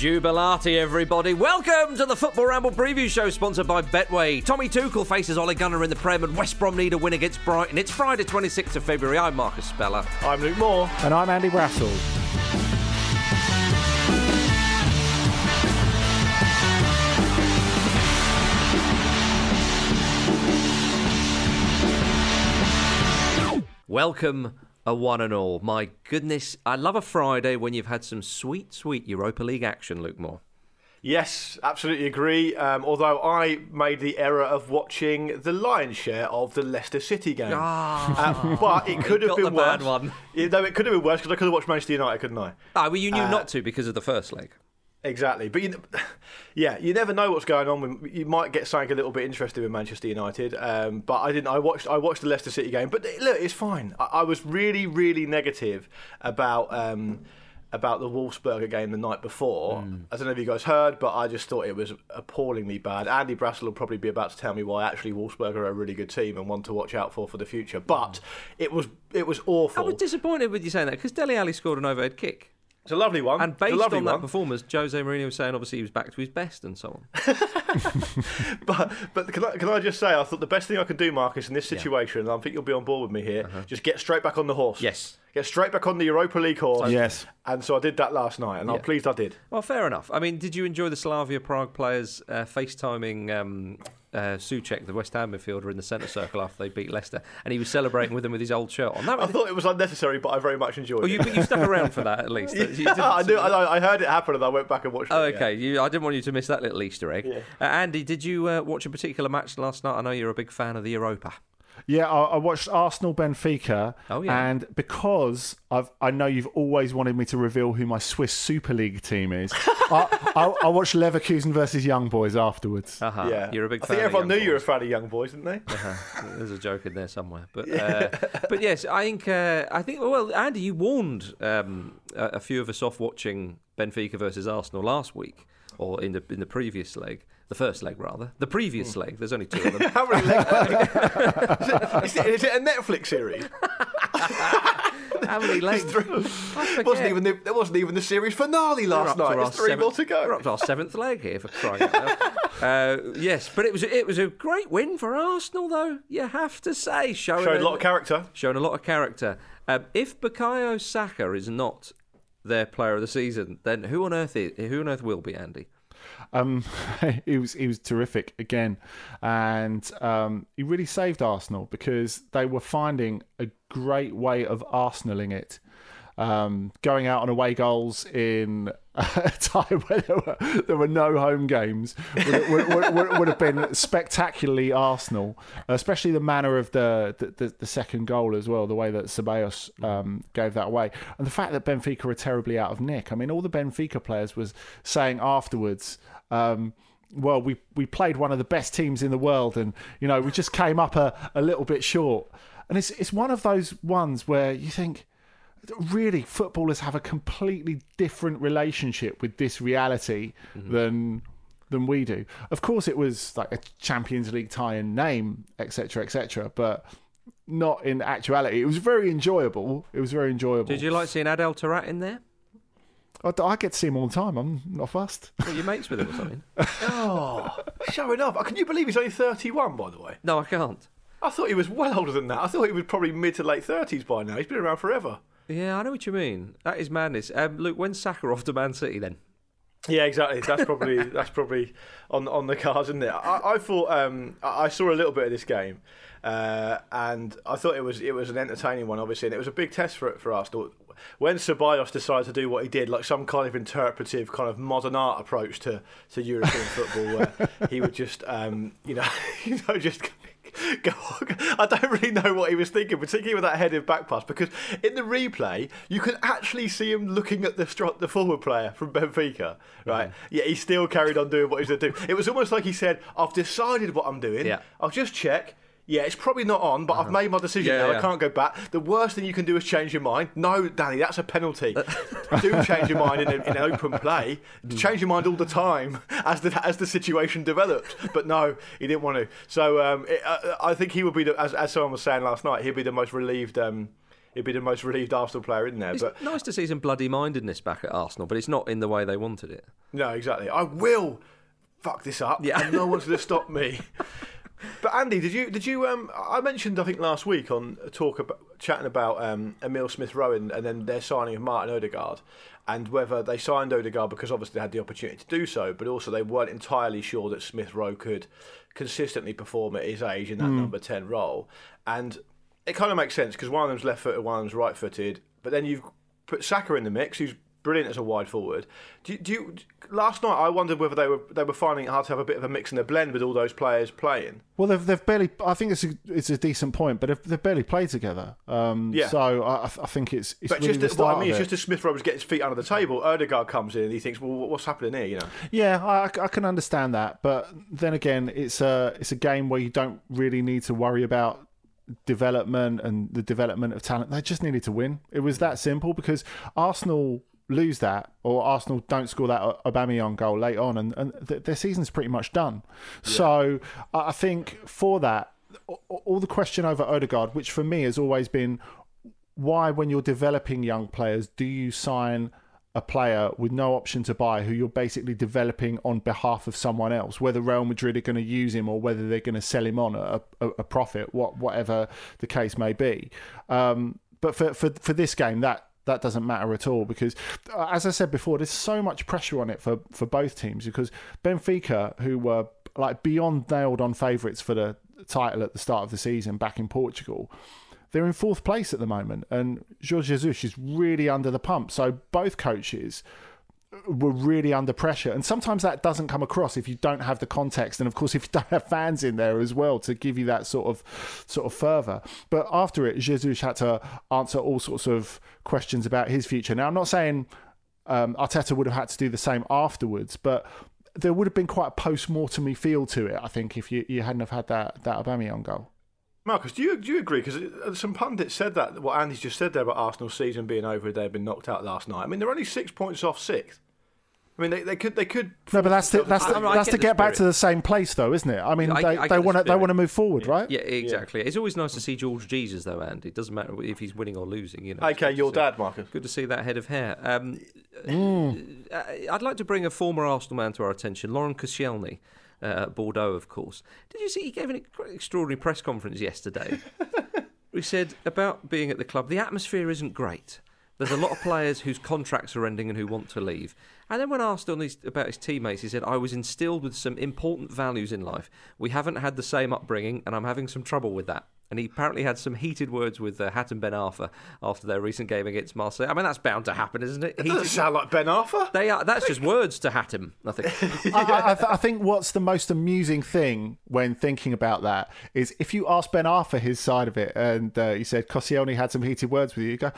Jubilati, everybody. Welcome to the Football Ramble preview show sponsored by Betway. Tommy Tuchel faces Ole Gunnar in the Prem and West Brom need a win against Brighton. It's Friday, 26th of February. I'm Marcus Speller. I'm Luke Moore. And I'm Andy Brassell. Welcome, a one and all. My goodness, I love a Friday when you've had some sweet, sweet Europa League action, Luke Moore. Yes, absolutely agree. Um, although I made the error of watching the lion's share of the Leicester City game, Ah. uh, but it could have been worse. bad one. It could have been worse because I could have watched Manchester United, couldn't I? Ah, well, you knew Uh, not to because of the first leg. Exactly, but you, yeah, you never know what's going on. You might get something a little bit interested with Manchester United, um, but I didn't. I watched. I watched the Leicester City game, but look, it's fine. I, I was really, really negative about. Um, about the Wolfsberger game the night before. I don't know if you guys heard, but I just thought it was appallingly bad. Andy Brassell will probably be about to tell me why actually Wolfsberger are a really good team and one to watch out for for the future. But it was it was awful. I was disappointed with you saying that because Dele Alli scored an overhead kick. It's a lovely one. And based lovely on that one. performance, Jose Mourinho was saying obviously he was back to his best and so on. But but can I, can I just say I thought the best thing I could do, Marcus, in this situation, and I think you'll be on board with me here, just get straight back on the horse. Uh-huh. Yes. Get straight back on the Europa League horse. Yes. And so I did that last night, and I'm pleased I did. Well, fair enough. I mean, did you enjoy the Slavia Prague players uh, FaceTiming um, uh, Souček, the West Ham midfielder, in the centre circle after they beat Leicester, and he was celebrating with them with his old shirt on? That I thought it was unnecessary, but I very much enjoyed well, you, it. but you stuck around for that at least. You yeah, I knew. I, I heard it happen, and I went back and watched Oh, it. yeah. okay. You, I didn't want you to miss that little Easter egg. Yeah. Uh, Andy, did you uh, watch a particular match last night? I know you're a big fan of the Europa. Yeah, I, I watched Arsenal Benfica. Oh, yeah. And because I've, I know you've always wanted me to reveal who my Swiss Super League team is, I, I, I watched Leverkusen versus Young Boys afterwards. Uh-huh. Yeah, You're a big I fan think everyone young knew you were a fan of young boys, didn't they? Uh-huh. There's a joke in there somewhere, but uh, but yes, I think uh, I think well, Andy, you warned um, a, a few of us off watching Benfica versus Arsenal last week, or in the in the previous leg, the first leg rather, the previous leg. There's only two of them. How many legs? is, it, is it a Netflix series? How many legs? I forget. wasn't even the, there wasn't even the series finale last night. There's three more seventh- to go. We're up to our seventh leg here for crying out loud. uh, yes, but it was it was a great win for Arsenal, though. You have to say, showing Showed a lot of character. Showing a lot of character. Um, if Bukayo Saka is not their player of the season, then who on earth is, who on earth will be Andy? Um, he was he was terrific again, and um, he really saved Arsenal because they were finding a great way of arsenaling it. Um, going out on away goals in a time where there were, there were no home games would, would, would, would have been spectacularly Arsenal, especially the manner of the, the, the second goal as well, the way that Ceballos um, gave that away, and the fact that Benfica are terribly out of nick. I mean, all the Benfica players was saying afterwards. Um, well, we we played one of the best teams in the world, and you know we just came up a, a little bit short. And it's it's one of those ones where you think, really footballers have a completely different relationship with this reality mm-hmm. than than we do. Of course, it was like a Champions League tie in name, etc., etc., but not in actuality. It was very enjoyable. It was very enjoyable. Did you like seeing Adel Taarabt in there? I, I, get to see him all the time. I'm not fussed. Well, your mates with him or something? oh, showing off. Can you believe he's only 31, by the way? No, I can't. I thought he was well older than that. I thought he was probably mid to late 30s by now. He's been around forever. Yeah, I know what you mean. That is madness. Um, Luke, when's Saka off to Man City then? Yeah, exactly. That's probably that's probably on on the cards, isn't it? I, I thought um, I saw a little bit of this game, uh, and I thought it was it was an entertaining one, obviously, and it was a big test for for us. When Ceballos decided to do what he did, like some kind of interpretive, kind of modern art approach to, to European football, where he would just, um, you know, you know, just go I don't really know what he was thinking, particularly with that headed back pass, because in the replay you can actually see him looking at the the forward player from Benfica, right? Mm. Yeah, he still carried on doing what he's going to do. It was almost like he said, "I've decided what I'm doing. Yeah. I'll just check." Yeah, it's probably not on, but uh-huh. I've made my decision yeah, now. Yeah. I can't go back. The worst thing you can do is change your mind. No, Danny, that's a penalty. do change your mind in, a, in, an open play. Change your mind all the time as the as the situation develops. But no, he didn't want to. So um, it, uh, I think he would be, the, as, as someone was saying last night, he'd be the most relieved. Um, he'd be the most relieved Arsenal player in there. It's but nice to see some bloody mindedness back at Arsenal, but it's not in the way they wanted it. No, exactly. I will fuck this up, yeah. and no one's going to stop me. But Andy, did you did you um I mentioned I think last week on a talk about chatting about um, Emile Smith Rowe and then their signing of Martin Odegaard and whether they signed Odegaard because obviously they had the opportunity to do so, but also they weren't entirely sure that Smith Rowe could consistently perform at his age in that mm. number ten role. And it kind of makes sense because one of them's left footed, one of them's right footed, but then you've put Saka in the mix, who's brilliant as a wide forward. Do, do you, last night I wondered whether they were they were finding it hard to have a bit of a mix and a blend with all those players playing. Well, they've they've barely. I think it's a, it's a decent point, but they've, they've barely played together. Um, yeah. So I, I think it's. it's but really just what I mean, it's just as Smith Rowe gets his feet under the table. Odegaard comes in and he thinks, well, what's happening here? You know. Yeah, I, I can understand that, but then again, it's a it's a game where you don't really need to worry about development and the development of talent. They just needed to win. It was that simple because Arsenal lose that or Arsenal don't score that Aubameyang goal late on and, and th- their season's pretty much done. Yeah. So I think for that, all the question over Odegaard, which for me has always been why when you're developing young players, do you sign a player with no option to buy who you're basically developing on behalf of someone else, whether Real Madrid are going to use him or whether they're going to sell him on a, a, a profit, what, whatever the case may be. Um, but for, for, for this game, that that doesn't matter at all because, uh, as I said before, there's so much pressure on it for, for both teams because Benfica, who were like beyond nailed on favourites for the title at the start of the season back in Portugal, they're in fourth place at the moment, and Jorge Jesus is really under the pump. So both coaches were really under pressure. And sometimes that doesn't come across if you don't have the context. And of course, if you don't have fans in there as well to give you that sort of sort of fervour. But after it, Jesus had to answer all sorts of questions about his future. Now, I'm not saying um, Arteta would have had to do the same afterwards, but there would have been quite a post-mortem feel to it, I think, if you, you hadn't have had that, that Aubameyang goal. Marcus, do you do you agree? Because uh, some pundits said that what Andy's just said there about Arsenal's season being over, they've been knocked out last night. I mean, they're only six points off sixth. I mean, they, they could they could. No, but that's to, that's to, that's to get back to the same place, though, isn't it? I mean, I, they, they want to they want to move forward, yeah. right? Yeah, exactly. Yeah. It's always nice to see George Jesus, though, Andy. It doesn't matter if he's winning or losing. You know. Okay, your dad, Marcus. Good to see that head of hair. Um, mm. Uh, I'd like to bring a former Arsenal man to our attention, Laurent Koscielny. Uh, Bordeaux, of course. Did you see he gave an extraordinary press conference yesterday? he said about being at the club, the atmosphere isn't great. There's a lot of players whose contracts are ending and who want to leave. And then when asked on his, about his teammates, he said, I was instilled with some important values in life. We haven't had the same upbringing, and I'm having some trouble with that. And he apparently had some heated words with uh, Hatem Ben Arfa after their recent game against Marseille. I mean, that's bound to happen, isn't it? It doesn't sound like Ben Arfa. They are. That's just words to Hatem. I think. I, I, th- I think what's the most amusing thing when thinking about that is if you ask Ben Arfa his side of it, and uh, he said Koscielny had some heated words with you, you go,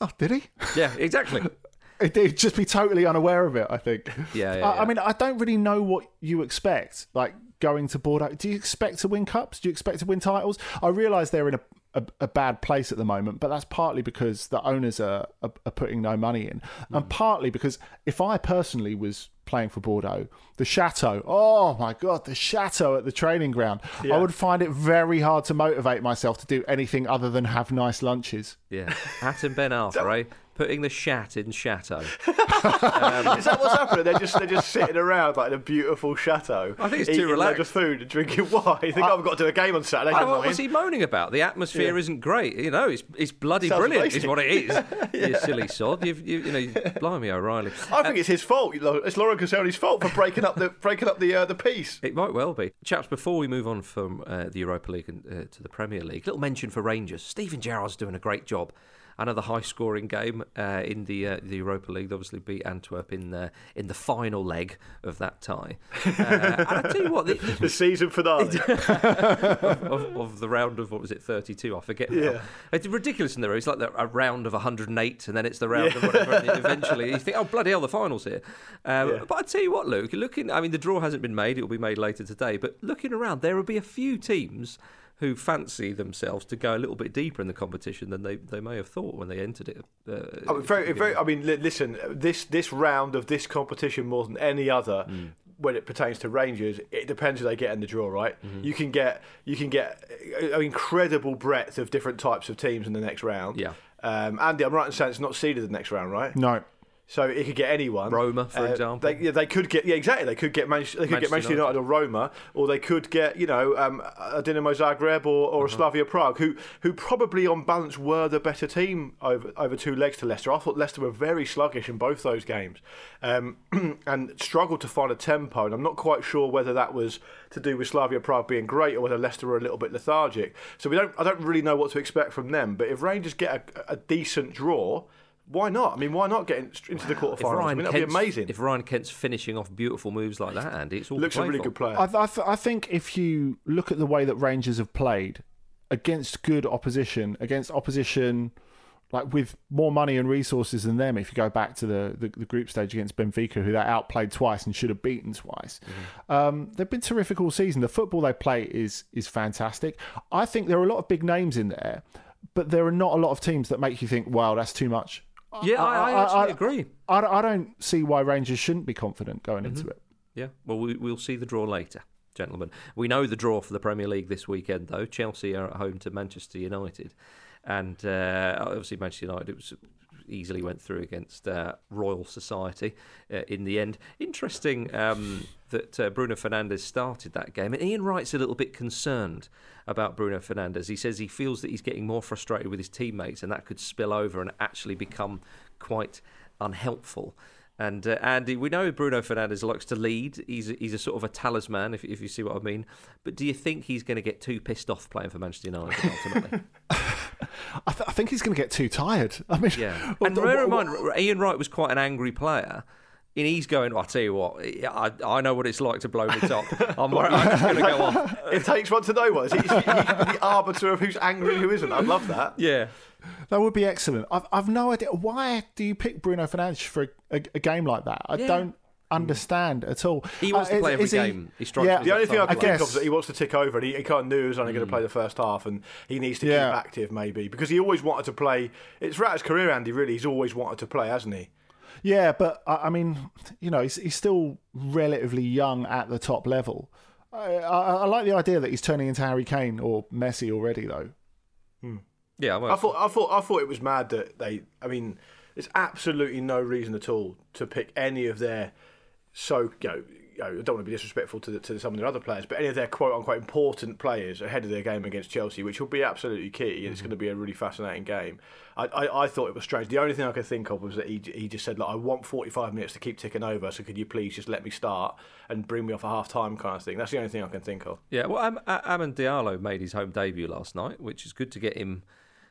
"Oh, did he?" yeah, exactly. It'd just be totally unaware of it. I think. Yeah, yeah, I, yeah. I mean, I don't really know what you expect. Like going to Bordeaux, do you expect to win cups? Do you expect to win titles? I realise they're in a, a, a bad place at the moment, but that's partly because the owners are are, are putting no money in, Mm. and partly because if I personally was playing for Bordeaux, the chateau, oh my god, the chateau at the training ground, I would find it very hard to motivate myself to do anything other than have nice lunches. Yeah, Hatem Ben Arfa, eh? Putting the shat in chateau. Is that what's happening? They're just they're just sitting around like in a beautiful chateau. I think it's too eating loads relaxed. of food and drinking wine. You think oh, I've got to do a game on Saturday? Never what was he moaning about? The atmosphere Yeah. isn't great. You know, it's it's bloody Sounds brilliant. amazing. Is what it is. You silly sod. You've, you, you know, you, blimey, O'Reilly. I think it's his fault. you know, It's Laurent Koscielny's fault for breaking up the breaking up the uh, the peace. It might well be. Chaps, before we move on from uh, the Europa League and, uh, to the Premier League, little mention for Rangers. Steven Gerrard's doing a great job. Another high-scoring game uh, in the uh, the Europa League. They obviously beat Antwerp in uh, in the final leg of that tie. Uh, and I tell you what, the, the- The season finale. of, of the round of what was it, thirty-two? I forget. now. Yeah. It's ridiculous in there. It's like the, a round of hundred and eight, and then it's the round of whatever. And eventually, you think, oh bloody hell, the finals here. Um, Yeah. But I tell you what, Luke, looking. I mean, the draw hasn't been made; it will be made later today. But looking around, there will be a few teams who fancy themselves to go a little bit deeper in the competition than they, they may have thought when they entered it. Uh, I mean, very, very, I mean, li- listen, this this round of this competition more than any other. Mm. When it pertains to Rangers, it depends who they get in the draw, right? Mm-hmm. You can get you can get an incredible breadth of different types of teams in the next round. Yeah. Um, Andy, I'm right in saying it's not seeded the next round, right? No. So it could get anyone. Roma, for Uh, example. They, yeah, they could get. Yeah, exactly. They could get Manchester. They could get Manchester Manchester United or Roma, or they could get you know um, a Dinamo Zagreb or, or a Uh-huh. Slavia Prague, who who probably on balance were the better team over over two legs to Leicester. I thought Leicester were very sluggish in both those games, um, and struggled to find a tempo. And I'm not quite sure whether that was to do with Slavia Prague being great or whether Leicester were a little bit lethargic. So we don't. I don't really know what to expect from them. But if Rangers get a, a decent draw. Why not? I mean, why not get in, into the quarterfinals? I mean, that'd be amazing. If Ryan Kent's finishing off beautiful moves like that, Andy, it's all to Looks a really for. good player. I, I, th- I think if you look at the way that Rangers have played against good opposition, against opposition like with more money and resources than them, if you go back to the, the, the group stage against Benfica, who they outplayed twice and should have beaten twice, um, they've been terrific all season. The football they play is is fantastic. I think there are a lot of big names in there, but there are not a lot of teams that make you think, "Wow, that's too much." Yeah, I, I, actually agree. I, I don't see why Rangers shouldn't be confident going into it. Yeah, well, we, we'll see the draw later, gentlemen. We know the draw for the Premier League this weekend, though. Chelsea are at home to Manchester United, and uh, obviously Manchester United it was easily went through against uh, Real Sociedad uh, in the end. Interesting um, that uh, Bruno Fernandes started that game, and Ian Wright's a little bit concerned about Bruno Fernandes. He says he feels that he's getting more frustrated with his teammates, and that could spill over and actually become quite unhelpful. And uh, Andy, we know Bruno Fernandes likes to lead. He's a, he's a sort of a talisman, if, if you see what I mean. But do you think he's going to get too pissed off playing for Manchester United ultimately? I, th- I think he's going to get too tired. I mean, yeah. And bear in mind, Ian Wright was quite an angry player. And he's going, I tell you what, I, I know what it's like to blow me top. I'm, I'm just going to go off. It takes one to know one. Is he, is he, he the arbiter of who's angry and who isn't? I love that. Yeah. That would be excellent. I've, I've no idea. Why do you pick Bruno Fernandes for a, a, a game like that? I Yeah. don't understand at all. He wants Uh, to play is- every is game. He strikes yeah, The only thing I I can think of guess. is that he wants to tick over, and he, he kind of knew he was only going to play the first half, and he needs to Yeah. keep active, maybe because he always wanted to play. It's throughout his career, Andy. Really, he's always wanted to play, hasn't he? Yeah, but I, I mean, you know, he's, he's still relatively young at the top level. I, I, I like the idea that he's turning into Harry Kane or Messi already, though. Hmm. Yeah, well, I thought, I thought, I thought it was mad that they. I mean, there's absolutely no reason at all to pick any of their so you know you know, I don't want to be disrespectful to, the, to some of their other players, but any of their quote unquote important players ahead of their game against Chelsea, which will be absolutely key. Mm-hmm. It's going to be a really fascinating game. I, I, I, thought it was strange. The only thing I could think of was that he, he just said, "Look, I want 45 minutes to keep ticking over, so could you please just let me start and bring me off a half time kind of thing?" That's the only thing I can think of. Yeah, well, Am- Amad Diallo made his home debut last night, which is good to get him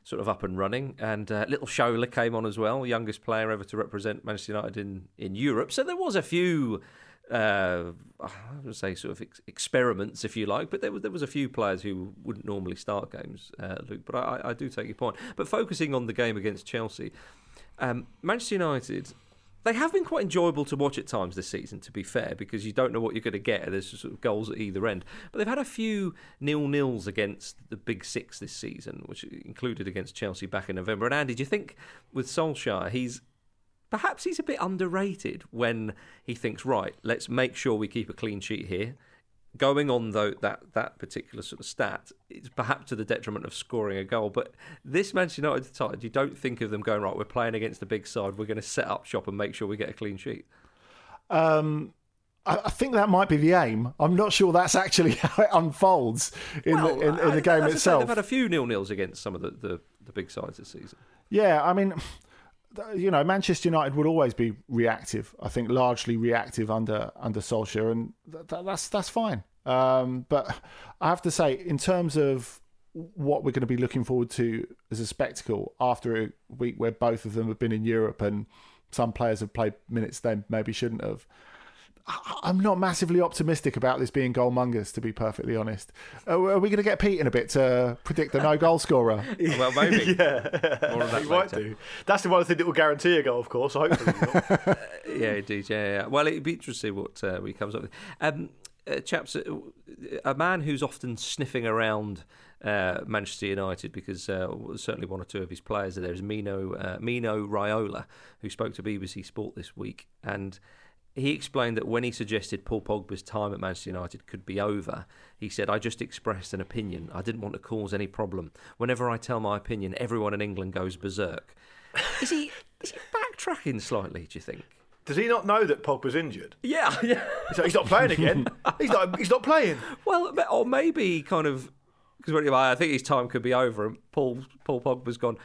sort of up and running. And uh, little Shola came on as well, youngest player ever to represent Manchester United in, in Europe. So there was a few, uh, I would say, sort of ex- experiments, if you like. But there was there was a few players who wouldn't normally start games, uh, Luke. But I, I do take your point. But focusing on the game against Chelsea, um, Manchester United they have been quite enjoyable to watch at times this season, to be fair, because you don't know what you're going to get. There's sort of goals at either end. But they've had a few nil nils against the big six this season, which included against Chelsea back in November. And Andy, do you think with Solskjaer, he's perhaps he's a bit underrated when he thinks, right, let's make sure we keep a clean sheet here going on though that that particular sort of stat, it's perhaps to the detriment of scoring a goal. But this Manchester United side, you don't think of them going right. We're playing against the big side. We're going to set up shop and make sure we get a clean sheet. Um, I, I think that might be the aim. I'm not sure that's actually how it unfolds in well, the in, in the game itself. They've had a few nil nils against some of the, the, the big sides this season. Yeah, I mean you know, Manchester United would always be reactive. I think largely reactive under under Solskjaer, and th- that's that's fine. Um, but I have to say, in terms of what we're going to be looking forward to as a spectacle after a week where both of them have been in Europe and some players have played minutes they maybe shouldn't have. I'm not massively optimistic about this being goalmongers, to be perfectly honest. Uh, are we going to get Pete in a bit to predict the no goal scorer? well, maybe. yeah, More that he might do. That's the one thing that will guarantee a goal, of course. Hopefully, uh, yeah, indeed. Yeah, yeah. Well, it'd be interesting to see what uh, he comes up with. Um, uh, chaps, uh, a man who's often sniffing around uh, Manchester United because uh, certainly one or two of his players are there is Mino uh, Mino Raiola, who spoke to BBC Sport this week, and he explained that when he suggested Paul Pogba's time at Manchester United could be over, he said, I just expressed an opinion. I didn't want to cause any problem. Whenever I tell my opinion, everyone in England goes berserk. is he is he backtracking slightly, do you think? Does he not know that Pogba's injured? Yeah, yeah. So he's not playing again. he's not. He's not playing. Well, or maybe kind of because I think his time could be over, and Paul Paul Pogba's gone.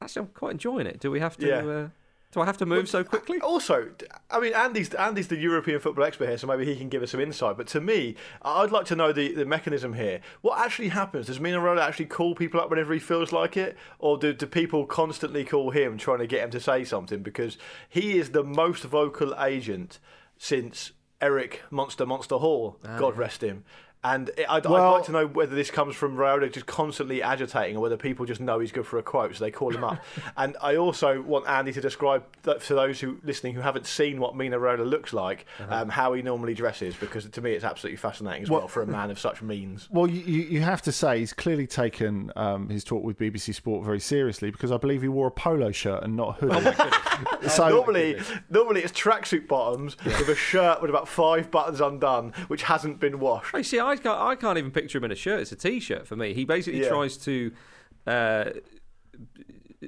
Actually, I'm quite enjoying it. Do we have to? Yeah. Uh, do I have to move so quickly? Also, I mean, Andy's Andy's the European football expert here, so maybe he can give us some insight. But to me, I'd like to know the, the mechanism here. What actually happens? Does Mino Raiola actually call people up whenever he feels like it, or do, do people constantly call him trying to get him to say something? Because he is the most vocal agent since Eric Monster Monster Hall, ah, God rest him. And I'd, well, I'd, like to know whether this comes from Raiola just constantly agitating, or whether people just know he's good for a quote, so they call him up. and I also want Andy to describe that for those who listening who haven't seen what Mino Raiola looks like, uh-huh. um, how he normally dresses, because to me it's absolutely fascinating as well, well for a man of such means. Well, you, you have to say he's clearly taken um, his talk with BBC Sport very seriously, because I believe he wore a polo shirt and not a hoodie. Oh so normally, normally it's tracksuit bottoms yeah. with a shirt with about five buttons undone, which hasn't been washed. I see. I I can't, I can't even picture him in a shirt. It's a t-shirt for me. He basically yeah. tries to uh,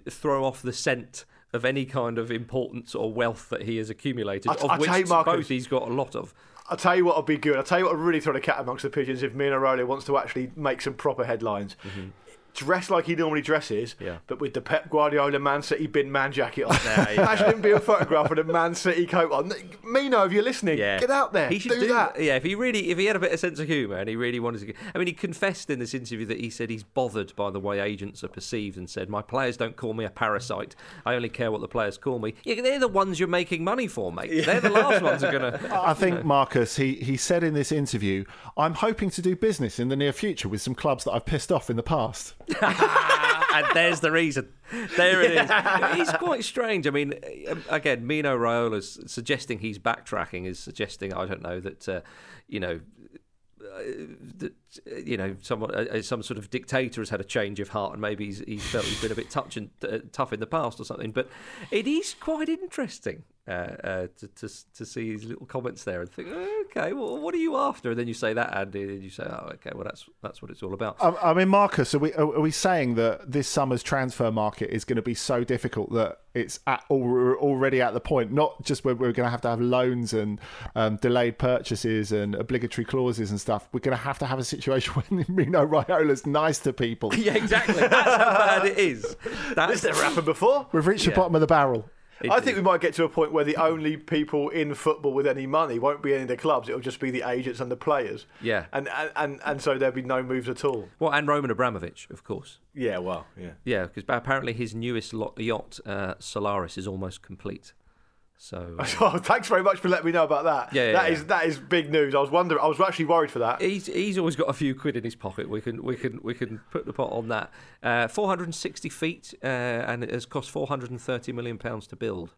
throw off the scent of any kind of importance or wealth that he has accumulated, I, of I which Marcus, both he's got a lot of. I'll tell you what would be good. I'll tell you what would really throw the cat amongst the pigeons if Mino Raiola wants to actually make some proper headlines. Mm-hmm dressed like he normally dresses, yeah. but with the Pep Guardiola Man City bin man jacket on. there. Imagine him being photographed with a Man City coat on. Mino, if you're listening, yeah. get out there. He should do, do, that. Yeah, if he really, if he had a bit of sense of humour and he really wanted to. I mean, he confessed in this interview that he said he's bothered by the way agents are perceived and said, "My players don't call me a parasite. I only care what the players call me." Yeah, they're the ones you're making money for, mate. Yeah. They're the last ones who are gonna. I think know. Marcus, he he said in this interview, "I'm hoping to do business in the near future with some clubs that I've pissed off in the past." and there's the reason. There it is. He's quite strange. I mean, again, Mino Raiola's suggesting he's backtracking is suggesting I don't know that uh, you know uh, that you know someone uh, some sort of dictator has had a change of heart and maybe he's, he's felt he's been a bit touch and, uh, tough in the past or something but it is quite interesting uh, uh, to, to to see his little comments there and think, okay, well, what are you after? And then you say that, Andy, and you say, oh, okay, well, that's that's what it's all about. I, I mean, Marcus, are we are we saying that this summer's transfer market is going to be so difficult that it's at, already at the point, not just where we're going to have to have loans and um, delayed purchases and obligatory clauses and stuff. We're going to have to have a situation when Mino Raiola's nice to people. yeah, exactly. That's how bad it is. That's never happened before. We've reached the bottom of the barrel. I think we might get to a point where the only people in football with any money won't be any of the clubs; it'll just be the agents and the players. Yeah, and and and, and so there'll be no moves at all. Well, and Roman Abramovich, of course. Yeah, well, yeah, yeah, because apparently his newest yacht, uh, Solaris, is almost complete. So, uh, oh, thanks very much for letting me know about that. Yeah, yeah that yeah. is that is big news. I was wondering. I was actually worried for that. He's he's always got a few quid in his pocket. We can we can we can put the pot on that. Uh, 460 feet, uh, and it has cost 430 million pounds to build.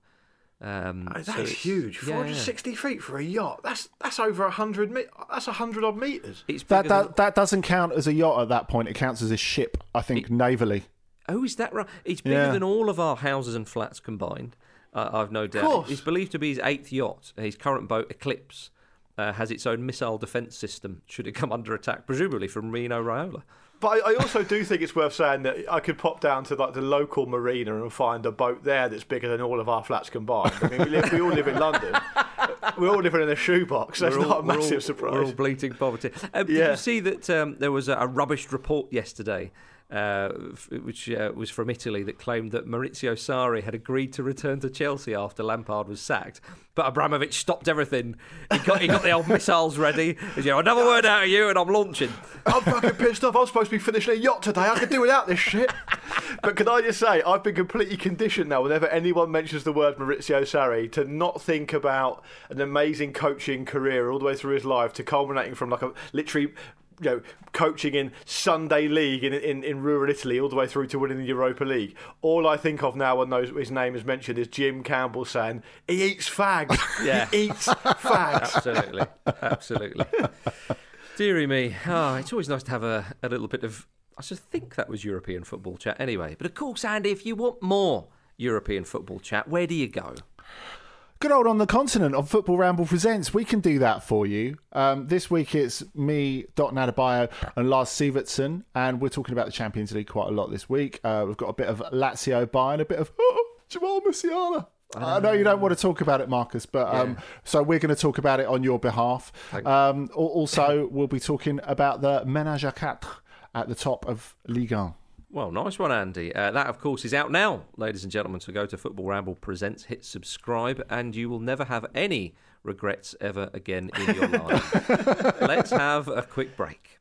Um, oh, that so is huge. 460 yeah. feet for a yacht. That's that's over hundred. Me- that's hundred odd meters. that that, that doesn't count as a yacht at that point. It counts as a ship. I think it, navally. Oh, is that right? It's bigger yeah. than all of our houses and flats combined. Uh, I've no doubt. It's believed to be his eighth yacht. His current boat, Eclipse, uh, has its own missile defence system should it come under attack, presumably from Mino Raiola. But I, I, also do think it's worth saying that I could pop down to like the local marina and find a boat there that's bigger than all of our flats combined. I mean, we, live, we all live in London. We're all living in a shoebox. That's not a massive all, surprise. We're all bleating poverty. Um, yeah. Did you see that um, there was a, a rubbish report yesterday uh, which uh, was from Italy, that claimed that Maurizio Sarri had agreed to return to Chelsea after Lampard was sacked. But Abramovich stopped everything. He got, he got the old missiles ready. You know, another word out of you, and I'm launching. I'm fucking pissed off. I'm supposed to be finishing a yacht today. I could do without this shit. But can I just say, I've been completely conditioned now. Whenever anyone mentions the word Maurizio Sarri, to not think about an amazing coaching career all the way through his life, to culminating from like a literally you know, coaching in Sunday League in, in, in rural Italy all the way through to winning the Europa League. All I think of now when those, his name is mentioned is Jim Campbell saying, he eats fags. Yeah. he eats fags. Absolutely. Absolutely. Deary me. Oh, it's always nice to have a, a little bit of. I just think that was European football chat anyway. But of course, Andy, if you want more European football chat, where do you go? Good old on the continent on Football Ramble Presents. We can do that for you. Um, this week it's me, Dot Adebayo, and Lars Sivertsen, and we're talking about the Champions League quite a lot this week. Uh, we've got a bit of Lazio Bayern, a bit of oh, Jamal Musiala. I know you don't want to talk about it, Marcus, but um, yeah. so we're going to talk about it on your behalf. Um, also, we'll be talking about the Ménage à Quatre at the top of Ligue 1. Well, nice one, Andy. Uh, that, of course, is out now, ladies and gentlemen. So go to Football Ramble Presents, hit subscribe, and you will never have any regrets ever again in your life. Let's have a quick break.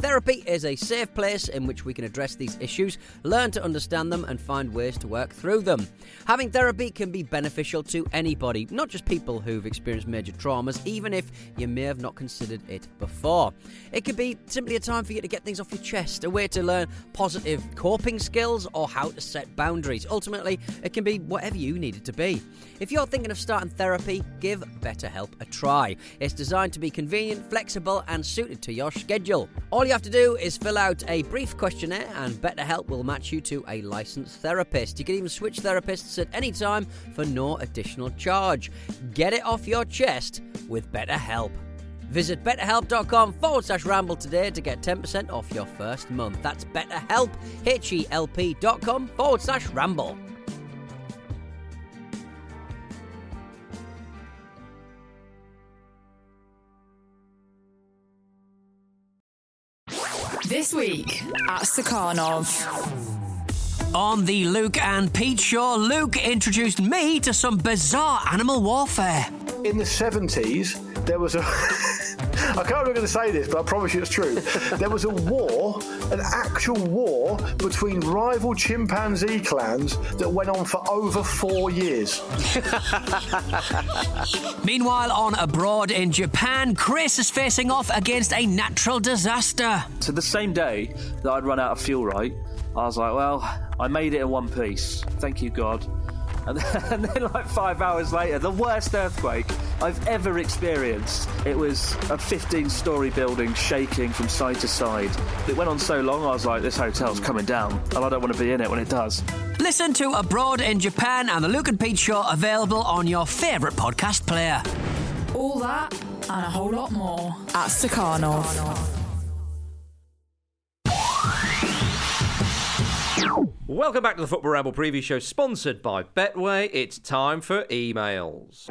Therapy is a safe place in which we can address these issues, learn to understand them, and find ways to work through them. Having therapy can be beneficial to anybody, not just people who've experienced major traumas, even if you may have not considered it before. It could be simply a time for you to get things off your chest, a way to learn positive coping skills, or how to set boundaries. Ultimately, it can be whatever you need it to be. If you're thinking of starting therapy, give BetterHelp a try. It's designed to be convenient, flexible, and suited to your schedule. All you have to do is fill out a brief questionnaire, and BetterHelp will match you to a licensed therapist. You can even switch therapists at any time for no additional charge. Get it off your chest with BetterHelp. Visit betterhelp.com forward slash ramble today to get 10% off your first month. That's betterhelp, H-E-L-P dot com forward slash ramble. This week at Stakhanov. On the Luke and Pete show, Luke introduced me to some bizarre animal warfare. In the 70s, there was a. I can't remember to say this, but I promise you it's true. there was a war, an actual war between rival chimpanzee clans that went on for over four years. Meanwhile, on abroad in Japan, Chris is facing off against a natural disaster. So the same day that I'd run out of fuel, right, I was like, well, I made it in one piece. Thank you, God. And then, and then, like five hours later, the worst earthquake I've ever experienced. It was a 15 story building shaking from side to side. It went on so long, I was like, this hotel's coming down, and I don't want to be in it when it does. Listen to Abroad in Japan and the Luke and Pete Show available on your favourite podcast player. All that and a whole lot more at Stakhanov. Welcome back to the Football Ramble preview show, sponsored by Betway. It's time for emails.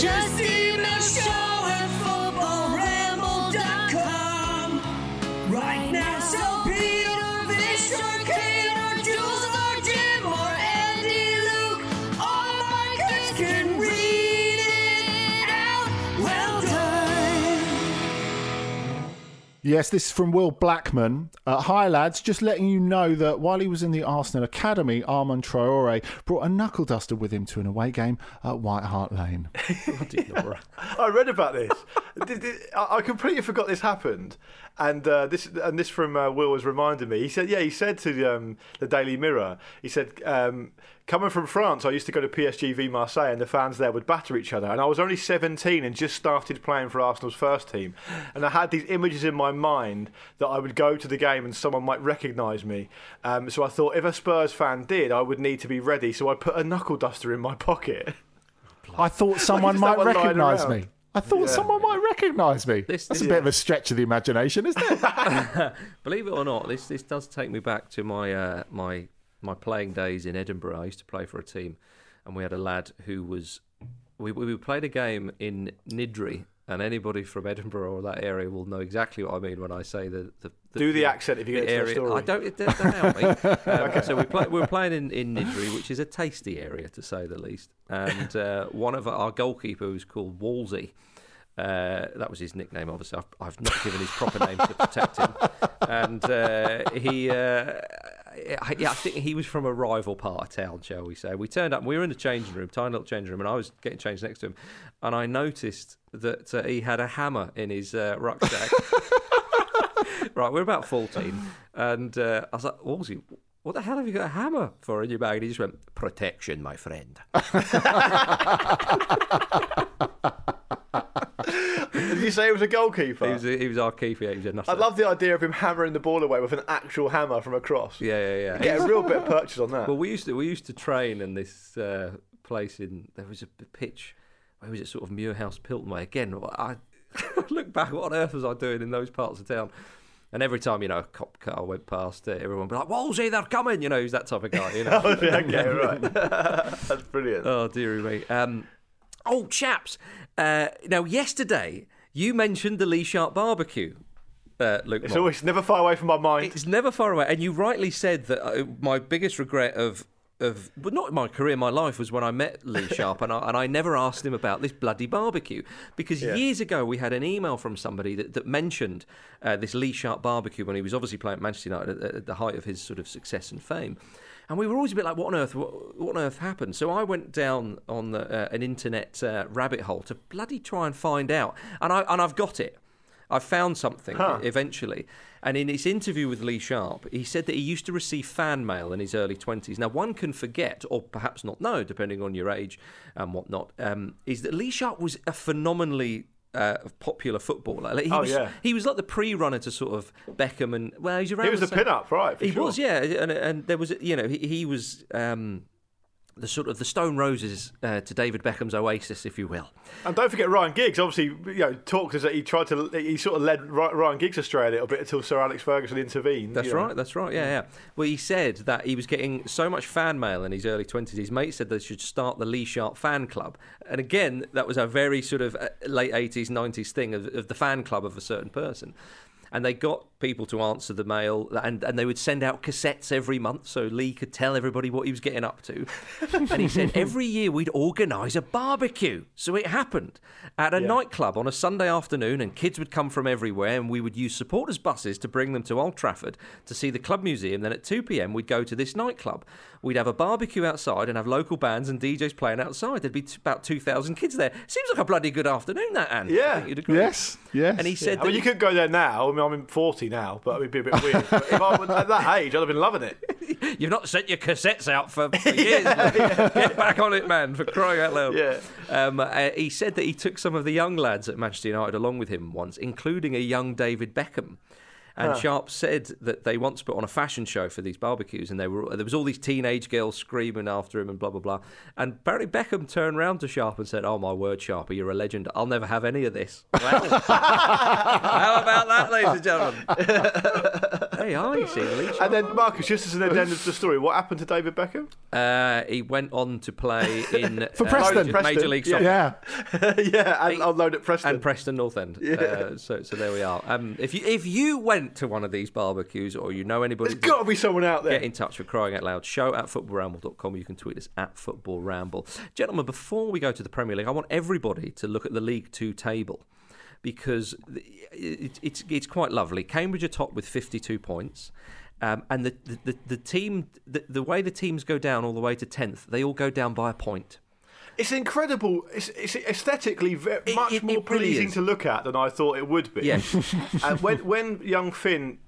Just email show Yes, this is from Will Blackman. Uh, hi, lads. Just letting you know that while he was in the Arsenal Academy, Armand Traore brought a knuckle duster with him to an away game at White Hart Lane. I read about this. Did- did- I completely forgot this happened, and uh, this and this from uh, Will has reminded me. He said, "Yeah, he said to um, the Daily Mirror, he said." Um, Coming from France, I used to go to PSG v Marseille, and the fans there would batter each other. And I was only 17 and just started playing for Arsenal's first team. And I had these images in my mind that I would go to the game and someone might recognise me. Um, so I thought if a Spurs fan did, I would need to be ready. So I put a knuckle duster in my pocket. I thought someone just might have one lying recognise me. I thought Yeah. someone might recognise me. This- That's a this- bit of a stretch of the imagination, isn't it? Believe it or not, this this does take me back to my uh, my my playing days in Edinburgh. I used to play for a team, and we had a lad who was we we played a game in Niddrie. And anybody from Edinburgh or that area will know exactly what I mean when I say the, the, the Do the accent if you get the area. story. I don't. It doesn't help me. Um, So we, play, we were playing in, in Niddrie, which is a tasty area to say the least. And uh, one of our goalkeeper was called Wolsey. Uh, that was his nickname. Obviously, I've, I've not given his proper name to protect him. And uh, he, uh, I- yeah, I think he was from a rival part of town, shall we say? We turned up. We were in the changing room, tiny little changing room, and I was getting changed next to him. And I noticed that uh, he had a hammer in his uh, rucksack. right, we're about 14. And uh, I was like, Wolsey, what the hell have you got a hammer for in your bag? And he just went, protection, my friend. You say he was a goalkeeper? He was, he was our keeper. Yeah, he was a nutter. I love the idea of him hammering the ball away with an actual hammer from across. Yeah, yeah, yeah. Get a real bit of purchase on that. Well, we used to we used to train in this uh, place in there was a pitch. Where was it? Sort of Muirhouse, Pilton way. Again, I look back. What on earth was I doing in those parts of town? And every time you know a cop car went past, uh, everyone would be like, "Wolsey, they're coming!" You know, he's that type of guy? You know. Oh, yeah, okay, right. That's brilliant. Oh dearie me. Um, oh, chaps. Uh, now, yesterday you mentioned the Lee Sharpe barbecue. Uh, Luke, It's always never far away from my mind. It's never far away, and you rightly said that uh, my biggest regret of of, well, not my career, my life was when I met Lee Sharpe, and I, and I never asked him about this bloody barbecue because Yeah. years ago we had an email from somebody that, that mentioned uh, this Lee Sharpe barbecue when he was obviously playing at Manchester United at, at the height of his sort of success and fame. And we were always a bit like, what on earth? What, what on earth happened? So I went down on the, uh, an internet uh, rabbit hole to bloody try and find out, and I and I've got it. I found something Huh. eventually. And in his interview with Lee Sharpe, he said that he used to receive fan mail in his early 20s. Now, one can forget, or perhaps not know, depending on your age and whatnot, um, is that Lee Sharpe was a phenomenally. Uh, popular footballer. Like, he Oh, was, yeah. he was like the pre-runner to sort of Beckham and well, he's around. He was the pin-up, right, for he sure. was, yeah, and, and there was, you know, he, he was um, the sort of the Stone Roses uh, to David Beckham's Oasis, if you will. And don't forget Ryan Giggs. Obviously, you know, talked as that he tried to, he sort of led Ryan Giggs astray a little bit until Sir Alex Ferguson intervened. That's you know. right. That's right. Yeah, yeah. Well, he said that he was getting so much fan mail in his early twenties. His mate said they should start the Lee Sharpe fan club, and again, that was a very sort of uh, late eighties, nineties thing of, of the fan club of a certain person. And they got people to answer the mail, and, and they would send out cassettes every month so Lee could tell everybody what he was getting up to. and he said every year we'd organise a barbecue. So it happened at a nightclub on a Sunday afternoon, and kids would come from everywhere, and we would use supporters' buses to bring them to Old Trafford to see the club museum. Then at 2 pm, we'd go to this nightclub. We'd have a barbecue outside and have local bands and DJs playing outside. There'd be t- about 2,000 kids there. Seems like a bloody good afternoon, that, Anne. Yeah. you'd agree. Yes, yes. And he said I mean, you could go there now. I mean, I'm in 40 now, but it'd be a bit weird. But if I was at that age, I'd have been loving it. You've not sent your cassettes out for, for years. Get back on it, man, for crying out loud. Yeah. Um, uh, he said that he took some of the young lads at Manchester United along with him once, including a young David Beckham. And Huh. Sharpe said that they once put on a fashion show for these barbecues, and they were there was all these teenage girls screaming after him and blah blah blah. And Barry Beckham turned round to Sharpe and said, "Oh my word, Sharper, you're a legend. I'll never have any of this." Well, how about that, ladies and gentlemen? hey, I see, Lee Sharpe. And then, Marcus, just as an addendum to the story, what happened to David Beckham? Uh, he went on to play in For uh, Preston. Major, Major League Soccer. Yeah. yeah, and on loan at Preston. And Preston North End. Yeah. Uh, so, so there we are. Um, if you if you went to one of these barbecues or you know anybody, There's got to be someone out there. get in touch for crying out loud. Show at footballramble.com. You can tweet us at footballramble. Gentlemen, before we go to the Premier League, I want everybody to look at the League Two table because it, it's it's quite lovely. Cambridge are top with 52 points. Um, and the, the, the, the team, the, the way the teams go down all the way to 10th, they all go down by a point. It's incredible. It's, it's aesthetically ve- much it- more it really pleasing is. to look at than I thought it would be. Yes. and when when young Finn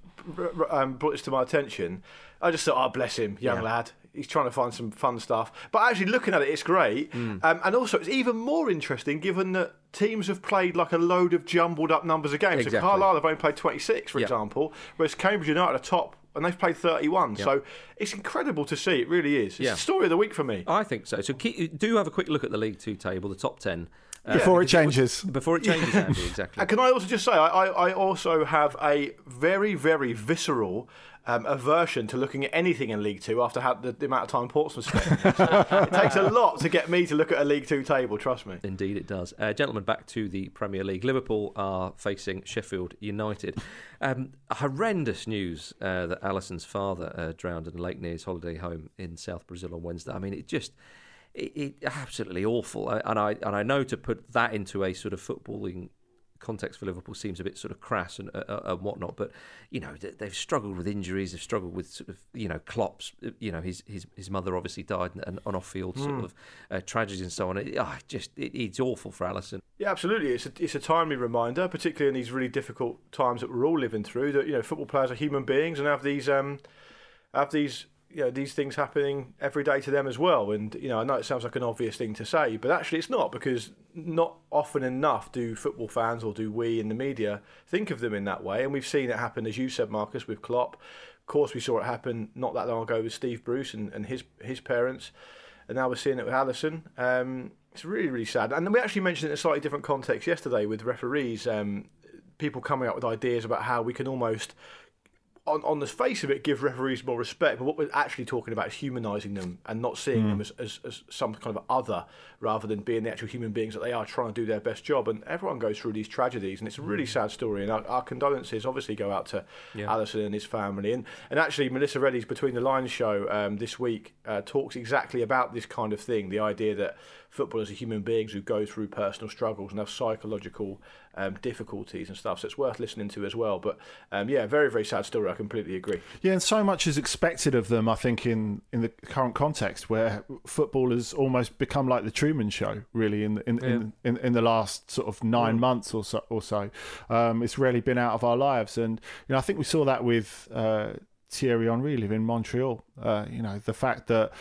um, brought this to my attention, I just thought, "Oh, bless him, young Yeah. lad. He's trying to find some fun stuff." But actually, looking at it, it's great. Mm. Um, and also, it's even more interesting given that teams have played like a load of jumbled up numbers of games. Exactly. So Carlisle have only played 26, for Yeah. example, whereas Cambridge United are top and they've played 31. Yep. So it's incredible to see. It really is. It's yeah. the story of the week for me. I think so. So keep, do have a quick look at the League Two table, the top 10. Before it because changes. Before it changes, Andy, exactly. And can I also just say, I, I, I also have a very, very visceral um, aversion to looking at anything in League Two after how, the, the amount of time Portsmouth spent. it takes a lot to get me to look at a League Two table, trust me. Indeed, it does. Uh, gentlemen, back to the Premier League. Liverpool are facing Sheffield United. Um, horrendous news uh, that Alisson's father uh, drowned in a lake near his holiday home in South Brazil on Wednesday. I mean, it just. It, it absolutely awful, and I and I know to put that into a sort of footballing context for Liverpool seems a bit sort of crass and, uh, uh, and whatnot. But you know they- they've struggled with injuries. They've struggled with sort of you know Klopp's. uh, You know his his, his mother obviously died and on off field sort Hmm. of uh, tragedies and so on. It, ah, just it, it's awful for Alisson. Yeah, absolutely. It's a, it's a timely reminder, particularly in these really difficult times that we're all living through. That you know, football players are human beings and have these um, have these you know these things happening every day to them as well. And you know, I know it sounds like an obvious thing to say, but actually it's not because not often enough do football fans or do we in the media think of them in that way. And we've seen it happen, as you said, Marcus, with Klopp. Of course, we saw it happen not that long ago with Steve Bruce and, and his his parents, and now we're seeing it with Alisson. Um, it's really really sad. And we actually mentioned it in a slightly different context yesterday with referees. Um, people coming up with ideas about how we can almost on, on the face of it, give referees more respect. But what we're actually talking about is humanising them and not seeing Mm. them as, as, as some kind of other, rather than being the actual human beings that they are, trying to do their best job. And everyone goes through these tragedies, and it's a really sad story. And our, our condolences obviously go out to Yeah. Alisson and his family. And and actually, Melissa Reddy's Between the Lines show um, this week uh, talks exactly about this kind of thing: the idea that footballers are human beings who go through personal struggles and have psychological um, difficulties and stuff. So it's worth listening to as well. But um, yeah, very very sad story. I completely agree. Yeah, and so much is expected of them. I think in, in the current context, where football has almost become like the Truman Show, really, in in, in, in, in the last sort of nine Mm. months or so. Or so, um, it's really been out of our lives, and you know, I think we saw that with uh, Thierry Henry living in Montreal. Uh, you know, the fact that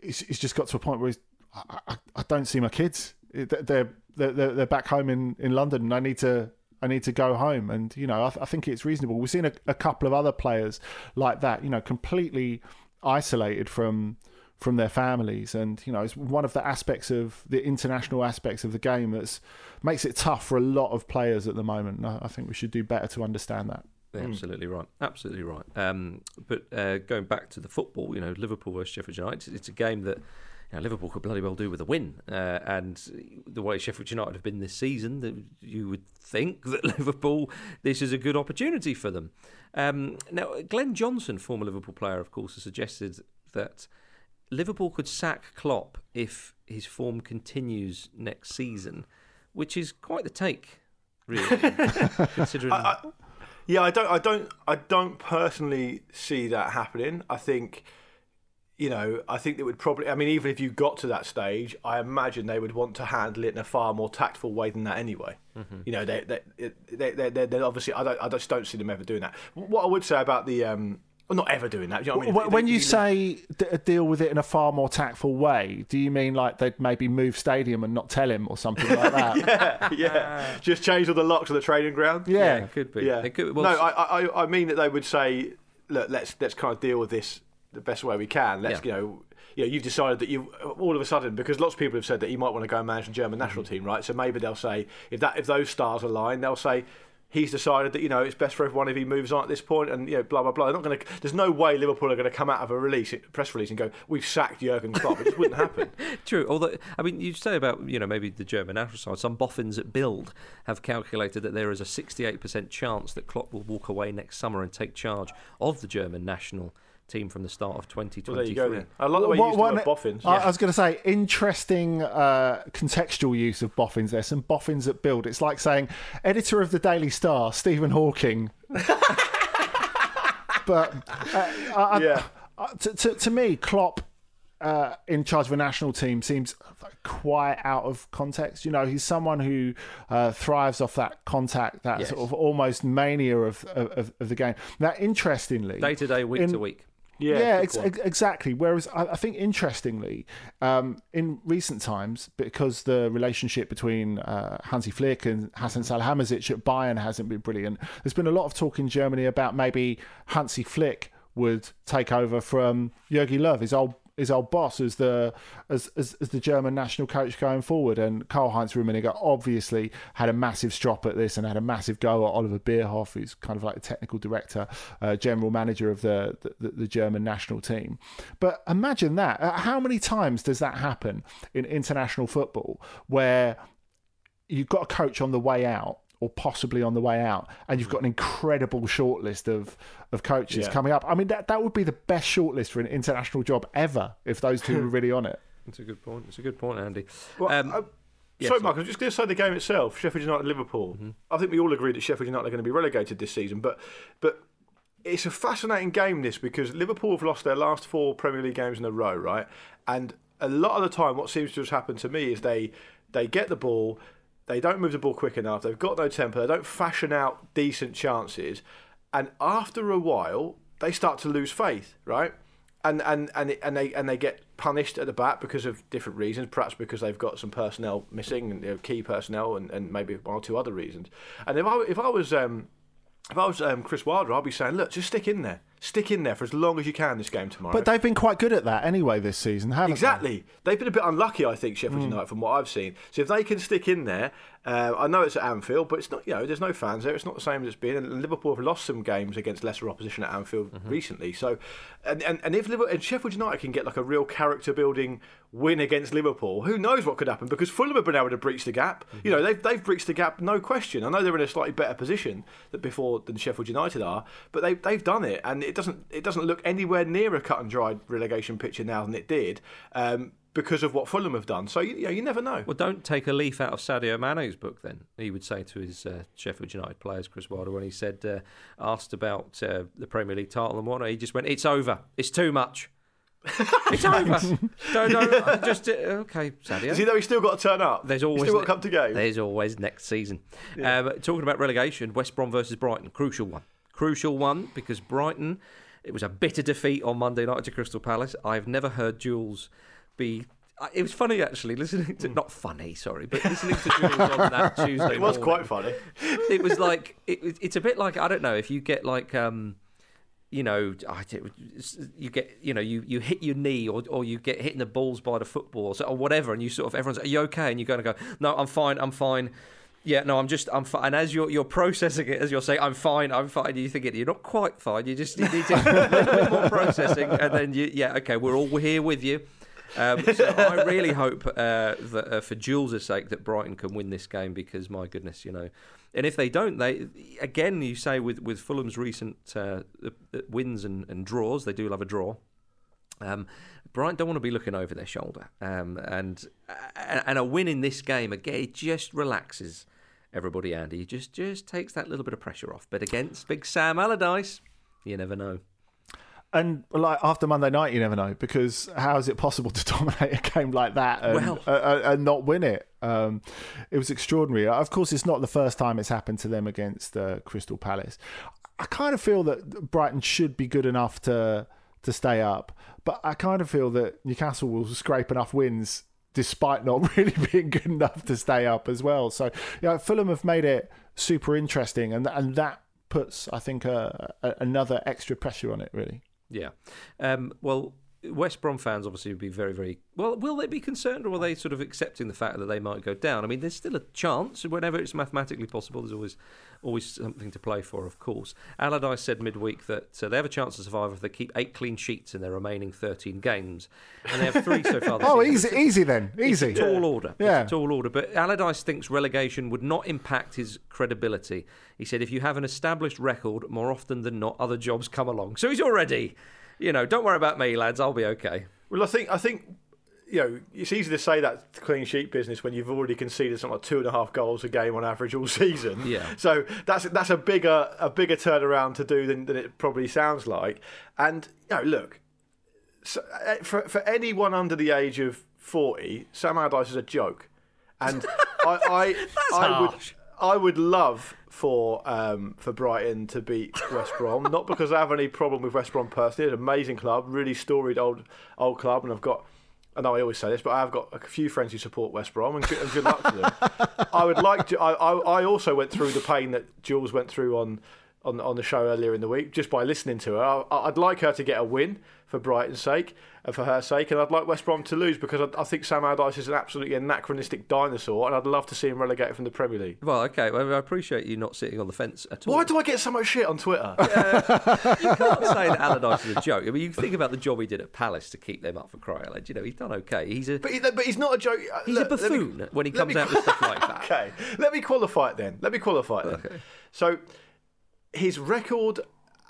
it's, it's just got to a point where he's, I, I, don't see my kids. They're they're they're back home in, in London, and I need to I need to go home. And you know, I, I think it's reasonable. We've seen a, a couple of other players like that. You know, completely isolated from from their families, and you know, it's one of the aspects of the international aspects of the game that's makes it tough for a lot of players at the moment. And I, I think we should do better to understand that. Absolutely right. Absolutely right. Um, but uh, going back to the football, you know, Liverpool versus Sheffield United, it's a game that know, Liverpool could bloody well do with a win. Uh, and the way Sheffield United have been this season, you would think that Liverpool, this is a good opportunity for them. Um, now, Glenn Johnson, former Liverpool player, of course, has suggested that Liverpool could sack Klopp if his form continues next season, which is quite the take, really, considering. I, I, yeah, I don't, I don't, I don't personally see that happening. I think, you know, I think it would probably. I mean, even if you got to that stage, I imagine they would want to handle it in a far more tactful way than that anyway. Mhm. You know, they, they, they, they, they, they obviously. I, don't, I just don't see them ever doing that. What I would say about the, um, well, not ever doing that. You know what I mean? When If- when if you look- say d- deal with it in a far more tactful way, do you mean like they'd maybe move stadium and not tell him or something like that? yeah, yeah. Just change all the locks of the training ground. Yeah. Yeah, it could be. Yeah. It could- well, no, s- I, I, I mean that they would say, look, let's let's kind of deal with this the best way we can. Let's, Yeah. you know, you know, you've decided that you all of a sudden because lots of people have said that you might want to go and manage the German Mm-hmm. national team, right? So maybe they'll say if that if those stars align, they'll say. He's decided that you know it's best for everyone if he moves on at this point, and you know blah blah blah. They're not going to. There's no way Liverpool are going to come out of a release, press release, and go, "We've sacked Jurgen Klopp." It just wouldn't happen. True. Although, I mean, you say about you know maybe the German national side. Some boffins at Bild have calculated that there is a 68% chance that Klopp will walk away next summer and take charge of the German national team from the start of 2023. Well, there you go. Then. I like the way you What- used the word boffins. I, I was going to say interesting uh, contextual use of boffins. There's some boffins at Bild. It's like saying editor of the Daily Star, Stephen Hawking. but uh, I, I- Yeah. uh, to, to, to me, Klopp. Uh, in charge of a national team seems quite out of context. You know, he's someone who uh, thrives off that contact, that Yes. sort of almost mania of, of, of the game. Now, interestingly, Day to day, week in- to week. Yeah, good ex- ex- exactly. Whereas I, I think interestingly, um, in recent times, because the relationship between uh, Hansi Flick and Hassan Salihamidzic at Bayern hasn't been brilliant, there's been a lot of talk in Germany about maybe Hansi Flick would take over from Jogi Löw, his old his old boss as the as, as as the German national coach going forward. And Karl Heinz Rummenigge obviously had a massive strop at this and had a massive go at Oliver Bierhoff, who's kind of like the technical director, uh, general manager of the, the the German national team. But imagine that. Uh, How many times does that happen in international football where you've got a coach on the way out? Or possibly on the way out, and you've got an incredible shortlist of of coaches Yeah. coming up. I mean, that that would be the best shortlist for an international job ever if those two were really on it. It's a good point. It's a good point, Andy. Well, Um, I- yeah, sorry, sorry. Mark. I was just going to say the game itself, Sheffield United Liverpool. I think we all agree that Sheffield United are going to be relegated this season, but but it's a fascinating game this because Liverpool have lost their last four Premier League games in a row, right? And a lot of the time, what seems to have happened to me is they they get the ball, they don't move the ball quick enough, they've got no temper, they don't fashion out decent chances, and after a while, they start to lose faith, right? and and and and they and they get punished at the back because of different reasons. Perhaps because they've got some personnel missing, and you know, key personnel, and, and maybe one or two other reasons. And if I if I was um, if I was um, Chris Wilder, I'd be saying, look, just stick in there, Stick in there for as long as you can this game tomorrow. But they've been quite good at that anyway this season, haven't they? Exactly. They've been a bit unlucky, I think, Sheffield hmm. United, from what I've seen. So if they can stick in there, uh, I know it's at Anfield, but it's not. You know, there's no fans there. It's not the same as it's been. And Liverpool have lost some games against lesser opposition at Anfield mm-hmm. recently. So, and, and, and if Liverpool, and Sheffield United can get like a real character building win against Liverpool, who knows what could happen? Because Fulham have been able to breach the gap. You mm-hmm. know, they've they've breached the gap, no question. I know they're in a slightly better position than before than Sheffield United are, but they they've done it, and it doesn't it doesn't look anywhere near a cut and dried relegation picture now than it did. Um, because of what Fulham have done, so you, know, you never know. Well, don't take a leaf out of Sadio Mane's book. Then he would say to his uh, Sheffield United players, Chris Wilder, when he said uh, asked about uh, the Premier League title and whatnot, he just went, "It's over. It's too much. it's over. don't, don't, just uh, okay, Sadio." Does he know he's still got to turn up? There's He's always still got to come to games. There's always next season. Um, talking about relegation, West Brom versus Brighton, crucial one. Crucial one because Brighton, it was a bitter defeat on Monday night to Crystal Palace. I've never heard Jules be. It was funny actually listening to not funny, sorry, but listening to Jules on that Tuesday. It was morning. quite funny. It was like it, it's a bit like I don't know if you get like um, you know, I you get you know you, you hit your knee or, or you get hit in the balls by the football or, so- or whatever, and you sort of everyone's are you okay? And you're going to go no, I'm fine, I'm fine. Yeah, no, I'm just I'm fine. And as you're you're processing it, as you're saying I'm fine, I'm fine, you think it you're not quite fine. You just you need to a little bit more processing, and then you yeah okay, we're all here with you. Um, so I really hope uh, that uh, for Jules' sake that Brighton can win this game because my goodness, you know, and if they don't, they again you say with with Fulham's recent uh, wins and, and draws, they do love a draw. Um, Brighton don't want to be looking over their shoulder, um, and and a win in this game again it just relaxes everybody. Andy It just just takes that little bit of pressure off. But against Big Sam Allardyce, you never know. And like after Monday night, you never know because how is it possible to dominate a game like that and, Well- uh, uh, and not win it? Um, it was extraordinary. Of course, it's not the first time it's happened to them against uh, Crystal Palace. I kind of feel that Brighton should be good enough to to stay up, but I kind of feel that Newcastle will scrape enough wins despite not really being good enough to stay up as well. So, yeah, Fulham have made it super interesting, and and that puts, I think, uh, another extra pressure on it. Really. Yeah. Um, well, West Brom fans obviously would be very, very well. Will they be concerned, or are they sort of accepting the fact that they might go down? I mean, there's still a chance. Whenever it's mathematically possible, there's always always something to play for. Of course, Allardyce said midweek that uh, they have a chance to survive if they keep eight clean sheets in their remaining 13 games, and they have three so far. This Oh, easy, easy then, easy. Tall order. Yeah. Tall order. But Allardyce thinks relegation would not impact his credibility. He said, if you have an established record, more often than not, other jobs come along. So he's already, you know, don't worry about me, lads. I'll be okay. Well, I think I think you know it's easy to say that clean sheet business when you've already conceded something like two and a half goals a game on average all season. Yeah. So that's that's a bigger a bigger turnaround to do than, than it probably sounds like. And you know, look, so, uh, for for anyone under the age of forty, Sam Allardyce is a joke, and I I, I would. I would love for um, for Brighton to beat West Brom, not because I have any problem with West Brom personally. It's an amazing club, really storied old old club, and I've got. I know I always say this, but I have got a few friends who support West Brom, and good, and good luck to them. I would like to. I, I, I also went through the pain that Jules went through on, on on the show earlier in the week just by listening to her. I, I'd like her to get a win for Brighton's sake and for her sake, and I'd like West Brom to lose because I, I think Sam Allardyce is an absolutely anachronistic dinosaur, and I'd love to see him relegated from the Premier League. Well, okay. Well, I appreciate you not sitting on the fence at all. Why do I get so much shit on Twitter? Yeah, you can't say that Allardyce is a joke. I mean, you think about the job he did at Palace to keep them up for crying out loud. You know, he's done okay. He's a But, he, but he's not a joke. uh, he's look, a let me- buffoon when he comes me- out with stuff like that. okay, let me qualify it then. Let me qualify it then. Okay. So, his record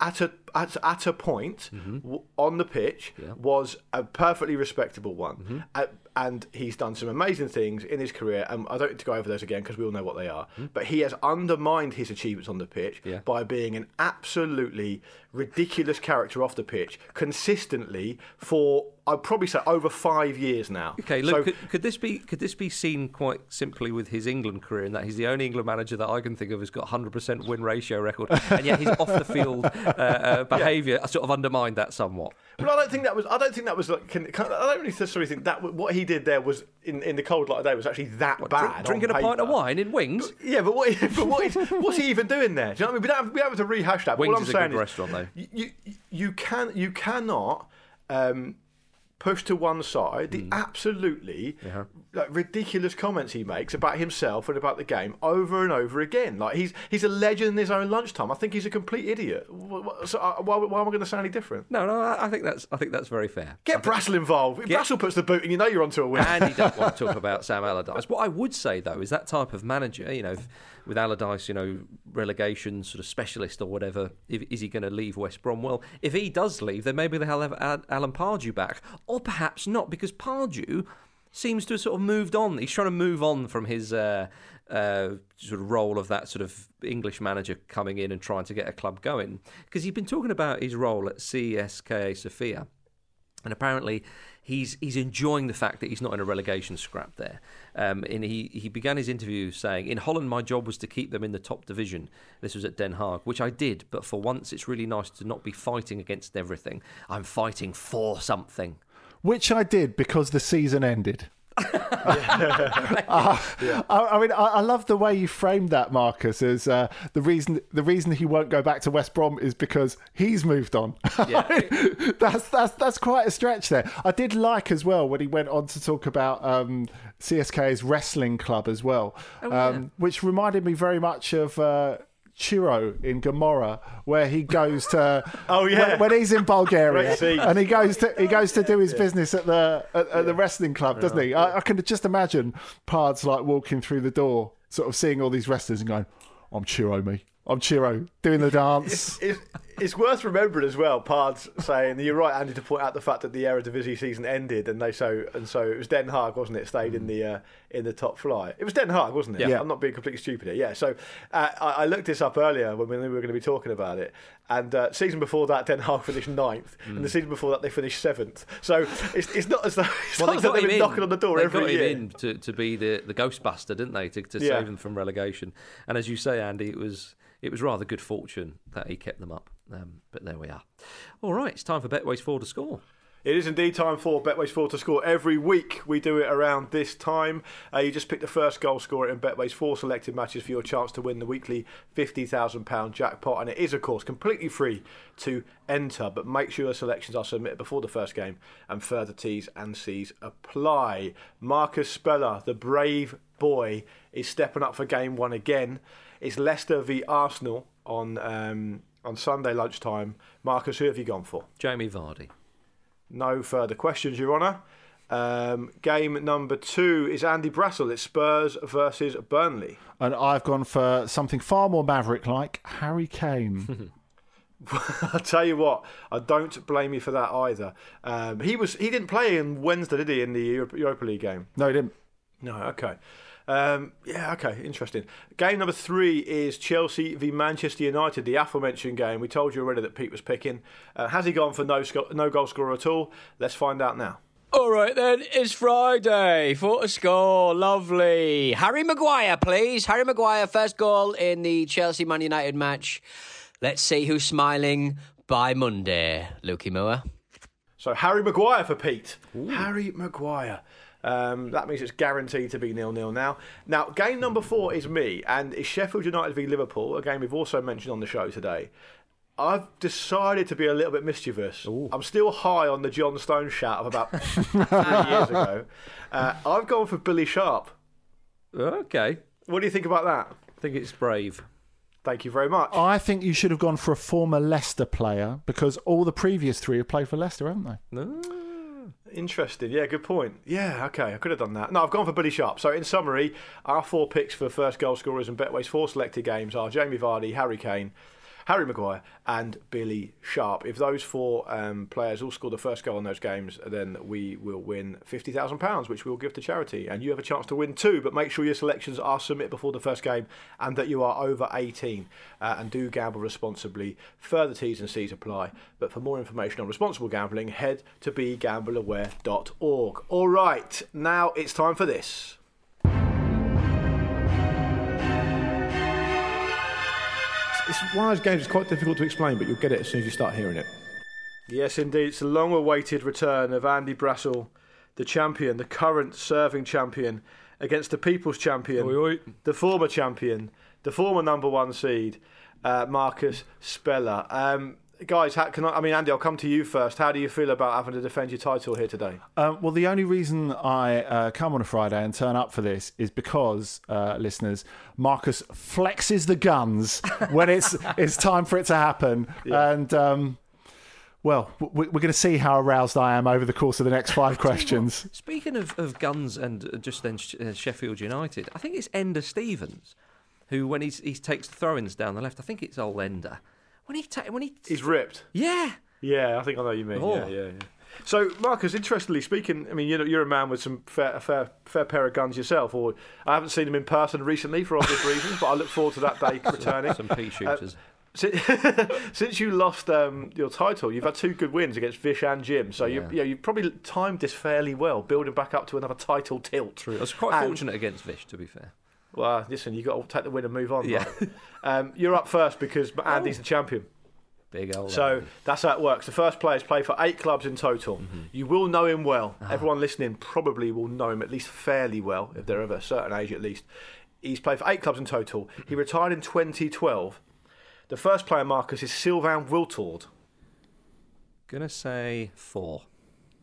at a at, at a point Mm-hmm. w- on the pitch was a perfectly respectable one, Mm-hmm. Uh, and he's done some amazing things in his career. And I don't need to go over those again because we all know what they are. But he has undermined his achievements on the pitch Mm-hmm. Yeah. by being an absolutely ridiculous character off the pitch consistently for I'd probably say over five years now. Okay, look, So- could, could this be could this be seen quite simply with his England career in that he's the only England manager that I can think of who's got 100% win ratio record, and yet he's off the field uh, uh, behaviour I sort of undermined that somewhat. But I don't think that was. I don't think that was like. Can, can, I don't really necessarily think that what he did there was in, in the cold light of day was actually that What, bad. drink- drinking a pint of wine in Wings. Yeah, but what? But what is, what's he even doing there? Do you know what I mean? We don't have, we don't have to rehash that. but Wings all I'm is a saying good restaurant, though. You, you you can you cannot um, push to one side the absolutely Yeah. Like, ridiculous comments he makes about himself and about the game over and over again. Like he's he's a legend in his own lunchtime. I think he's a complete idiot. So uh, why, why am I going to say any different? No, no, I think that's I think that's very fair. Get Brassell involved. If Brassell puts the boot, and you know you're onto a win. And he doesn't want to talk about Sam Allardyce. What I would say though is that type of manager, you know, if, with Allardyce, you know, relegation sort of specialist or whatever, if, is he going to leave West Brom? Well, if he does leave, then maybe they'll have Alan Pardew back, or perhaps not, because Pardew seems to have sort of moved on. He's trying to move on from his. Uh, uh, sort of role of that sort of English manager coming in and trying to get a club going because he's been talking about his role at CSKA Sofia and apparently he's he's enjoying the fact that he's not in a relegation scrap there. Um, and he, he began his interview saying, "In Holland, my job was to keep them in the top division. This was at Den Haag, which I did. But for once, it's really nice to not be fighting against everything. I'm fighting for something." Which I did because the season ended. Uh, I, I mean, I, I love the way you framed that, Marcus. As uh, the reason the reason he won't go back to West Brom is because he's moved on. that's that's that's quite a stretch there. I did like as well when he went on to talk about um, CSK's wrestling club as well, Oh, yeah. um, which reminded me very much of. Uh, Ciro in Gomorrah, where he goes to. Oh, yeah. when, when he's in Bulgaria, and he goes to he goes to do his business at the at, at the wrestling club, doesn't he? I, I can just imagine Pards like walking through the door, sort of seeing all these wrestlers and going, "I'm Ciro, me. I'm Ciro, doing the dance." It's, it's worth remembering as well. Pards saying you're right, Andy, to point out the fact that the Eredivisie season ended, and they so and so it was Den Haag, wasn't it? Stayed in the uh, in the top flight. It was Den Haag, wasn't it? Yeah. Yeah. I'm not being completely stupid here. Yeah. So uh, I, I looked this up earlier when we were going to be talking about it, and uh, season before that, Den Haag finished ninth, and the season before that, they finished seventh. So it's, it's not as though it's Well, not they as they've been in. knocking on the door they every got year. him in to, to be the, the Ghostbuster, didn't they? To, to Yeah. save them from relegation. And as you say, Andy, it was it was rather good fortune that he kept them up. Um, but there we are. All right, it's time for Betway's four to score. It is indeed time for Betway's 4 to score. Every week we do it around this time. Uh, you just pick the first goal scorer in Betway's four selected matches for your chance to win the weekly £50,000 jackpot. And it is, of course, completely free to enter. But make sure selections are submitted before the first game and further T's and C's apply. Marcus Speller, the brave boy, is stepping up for game one again. It's Leicester v Arsenal on, um, on Sunday lunchtime. Marcus, who have you gone for? Jamie Vardy. No further questions, Your Honour. Um, game number two is Andy Brassell. It's Spurs versus Burnley. and I've gone for something far more maverick-like, Harry Kane. I'll tell you what, I don't blame you for that either. Um, he was he didn't play in Wednesday, did he, in the Europa League game? no, he didn't. No, okay. Um, yeah, okay, interesting. Game number three is Chelsea v Manchester United, the aforementioned game. We told you already that Pete was picking. Uh, has he gone for no sco- no goal scorer at all? Let's find out now. All right then, it's Friday. Four to score, lovely. Harry Maguire, please. Harry Maguire, first goal in the Chelsea Man United match. Let's see who's smiling by Monday. Lukey Moore. So Harry Maguire for Pete. Harry Maguire. Um, that means it's guaranteed to be nil nil now. Now, game number four is me, and it's Sheffield United v Liverpool, a game we've also mentioned on the show today. I've decided to be a little bit mischievous. I'm still high on the John Stone shout of about three years ago. Uh, I've gone for Billy Sharp. Okay. What do you think about that? I think it's brave. Thank you very much. I think you should have gone for a former Leicester player because all the previous three have played for Leicester, haven't they? No. Interesting. Yeah, good point. Yeah, okay, I could have done that. No, I've gone for Billy Sharp. So, in summary, our four picks for first goal scorers and Betway's four selected games are Jamie Vardy, Harry Kane, Harry Maguire, and Billy Sharp. If those four um, players all score the first goal in those games, then we will win £50,000, which we'll give to charity. And you have a chance to win too, but make sure your selections are submitted before the first game and that you are over 18. Uh, and do gamble responsibly. Further T's and C's apply. But for more information on responsible gambling, head to begambleaware.org. All right, now it's time for this. One of those games that's quite difficult to explain, but you'll get it as soon as you start hearing it. Yes, indeed. It's a long awaited return of Andy Brassell, the champion, the current serving champion, against the people's champion, the former champion, the former number one seed, uh, Marcus Speller. Um, guys, how, can I, I mean, Andy, I'll come to you first. How do you feel about having to defend your title here today? Um, well, the only reason I uh, come on a Friday and turn up for this is because, uh, listeners, Marcus flexes the guns when it's it's time for it to happen, and um, well, we- we're going to see how aroused I am over the course of the next five questions. Speaking of, of guns and uh, just then uh, Sheffield United, I think it's Enda Stevens who, when he's, he takes the throw-ins down the left, I think it's old Enda. When he ta- when he He's ripped. yeah, Yeah, I think I know what you mean. Oh. Yeah, yeah, yeah. So, Marcus, interestingly speaking, I mean, you're, you're a man with some fair, a fair, fair pair of guns yourself. Or I haven't seen them in person recently for obvious reasons, but I look forward to that day returning. some pea shooters. Si- Since you lost um, your title, you've had two good wins against Vish and Jim. So you, Yeah. you know, you've probably timed this fairly well, building back up to another title tilt. True. I was quite And- fortunate against Vish, to be fair. Well, listen, you've got to take the win and move on. Yeah. right? um, you're up first because Andy's the champion. Big old. So Andy. that's how it works. The first players play for eight clubs in total. Mm-hmm. You will know him well. Ah. Everyone listening probably will know him at least fairly well, if they're of a certain age at least. He's played for eight clubs in total. He retired in 2012. The first player, Marcus, is Sylvain Wiltord. gonna say four.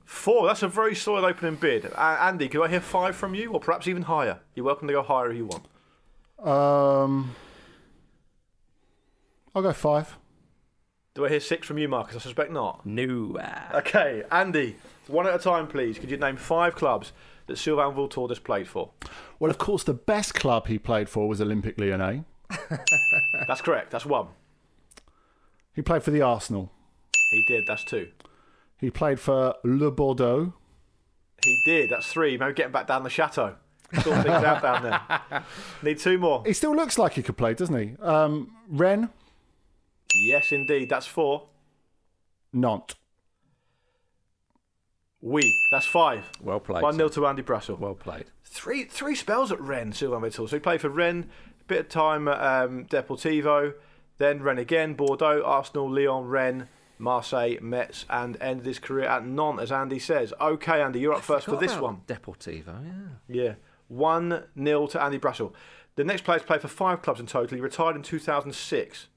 Four. That's a very solid opening bid. Uh, Andy, can I hear five from you, or perhaps even higher? You're welcome to go higher if you want. Um, I'll go five. Do I hear six from you, Marcus? I suspect not. No. Okay, Andy, one at a time, please. Could you name five clubs that Sylvain Wiltord has played for? Well, of course, the best club he played for was Olympique Lyonnais. That's correct. That's one. He played for the Arsenal. He did. That's two. He played for Le Bordeaux. He did. That's three. Maybe getting back down the chateau. Sort things out down there. Need two more. He still looks like he could play, doesn't he? Um, Rennes, Yes, indeed. That's four. Nantes. We. That's five. Well played. One sir. nil to Andy Brassell. Well played. Three three spells at Rennes, Sylvain Mitchell. So he played for Rennes, a bit of time at um, Deportivo, then Rennes again, Bordeaux, Arsenal, Lyon, Rennes, Marseille, Metz, and ended his career at Nantes, as Andy says. Okay, Andy, you're up first for this about one. Deportivo, yeah. Yeah. 1 0 to Andy Brassell. The next player to play for five clubs in total. He retired in 2006.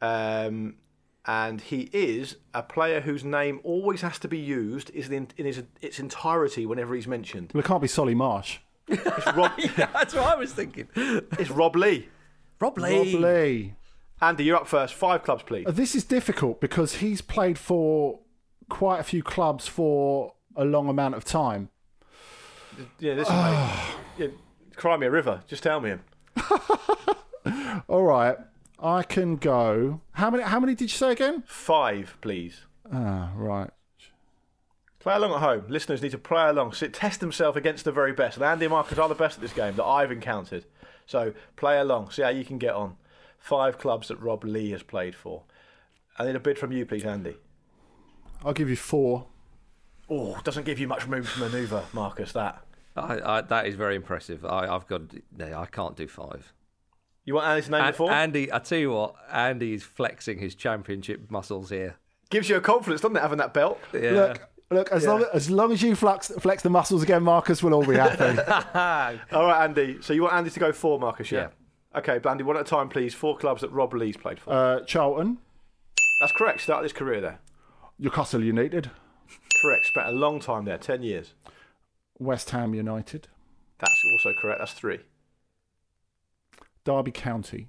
Um, and he is a player whose name always has to be used is in, in his, its entirety whenever he's mentioned. Well, it can't be Solly Marsh. It's Rob, yeah, that's what I was thinking. it's Rob Lee. Rob Rob Lee. Andy, you're up first. Five clubs, please. Uh, This is difficult because he's played for quite a few clubs for a long amount of time. Yeah, this. Yeah, cry me a river. Just tell me him. All right, I can go. How many? How many did you say again? Five, please. Ah, right. Play along at home. Listeners need to play along, sit, test themselves against the very best. And Andy and Marcus are the best at this game that I've encountered. So play along, see how you can get on. Five clubs that Rob Lee has played for. I need a bid from you, please, Andy. I'll give you four. Oh, doesn't give you much room to manoeuvre, Marcus. That I, I, that is very impressive. I, I've got. No, I can't do five. you want Andy to name An- the four? Andy, I tell you what, Andy is flexing his championship muscles here. Gives you a confidence, doesn't it, having that belt? Yeah. Look, look. As Yeah. long as long as you flex flex the muscles again, Marcus, we'll all be happy. All right, Andy. So you want Andy to go four, Marcus? Yeah. Okay, Blandy, one at a time, please. Four clubs that Rob Lee's played for. uh, Charlton, That's correct. Started his career there. Newcastle United, Correct. Spent a long time there, ten years. West Ham United, That's also correct. That's three. Derby County.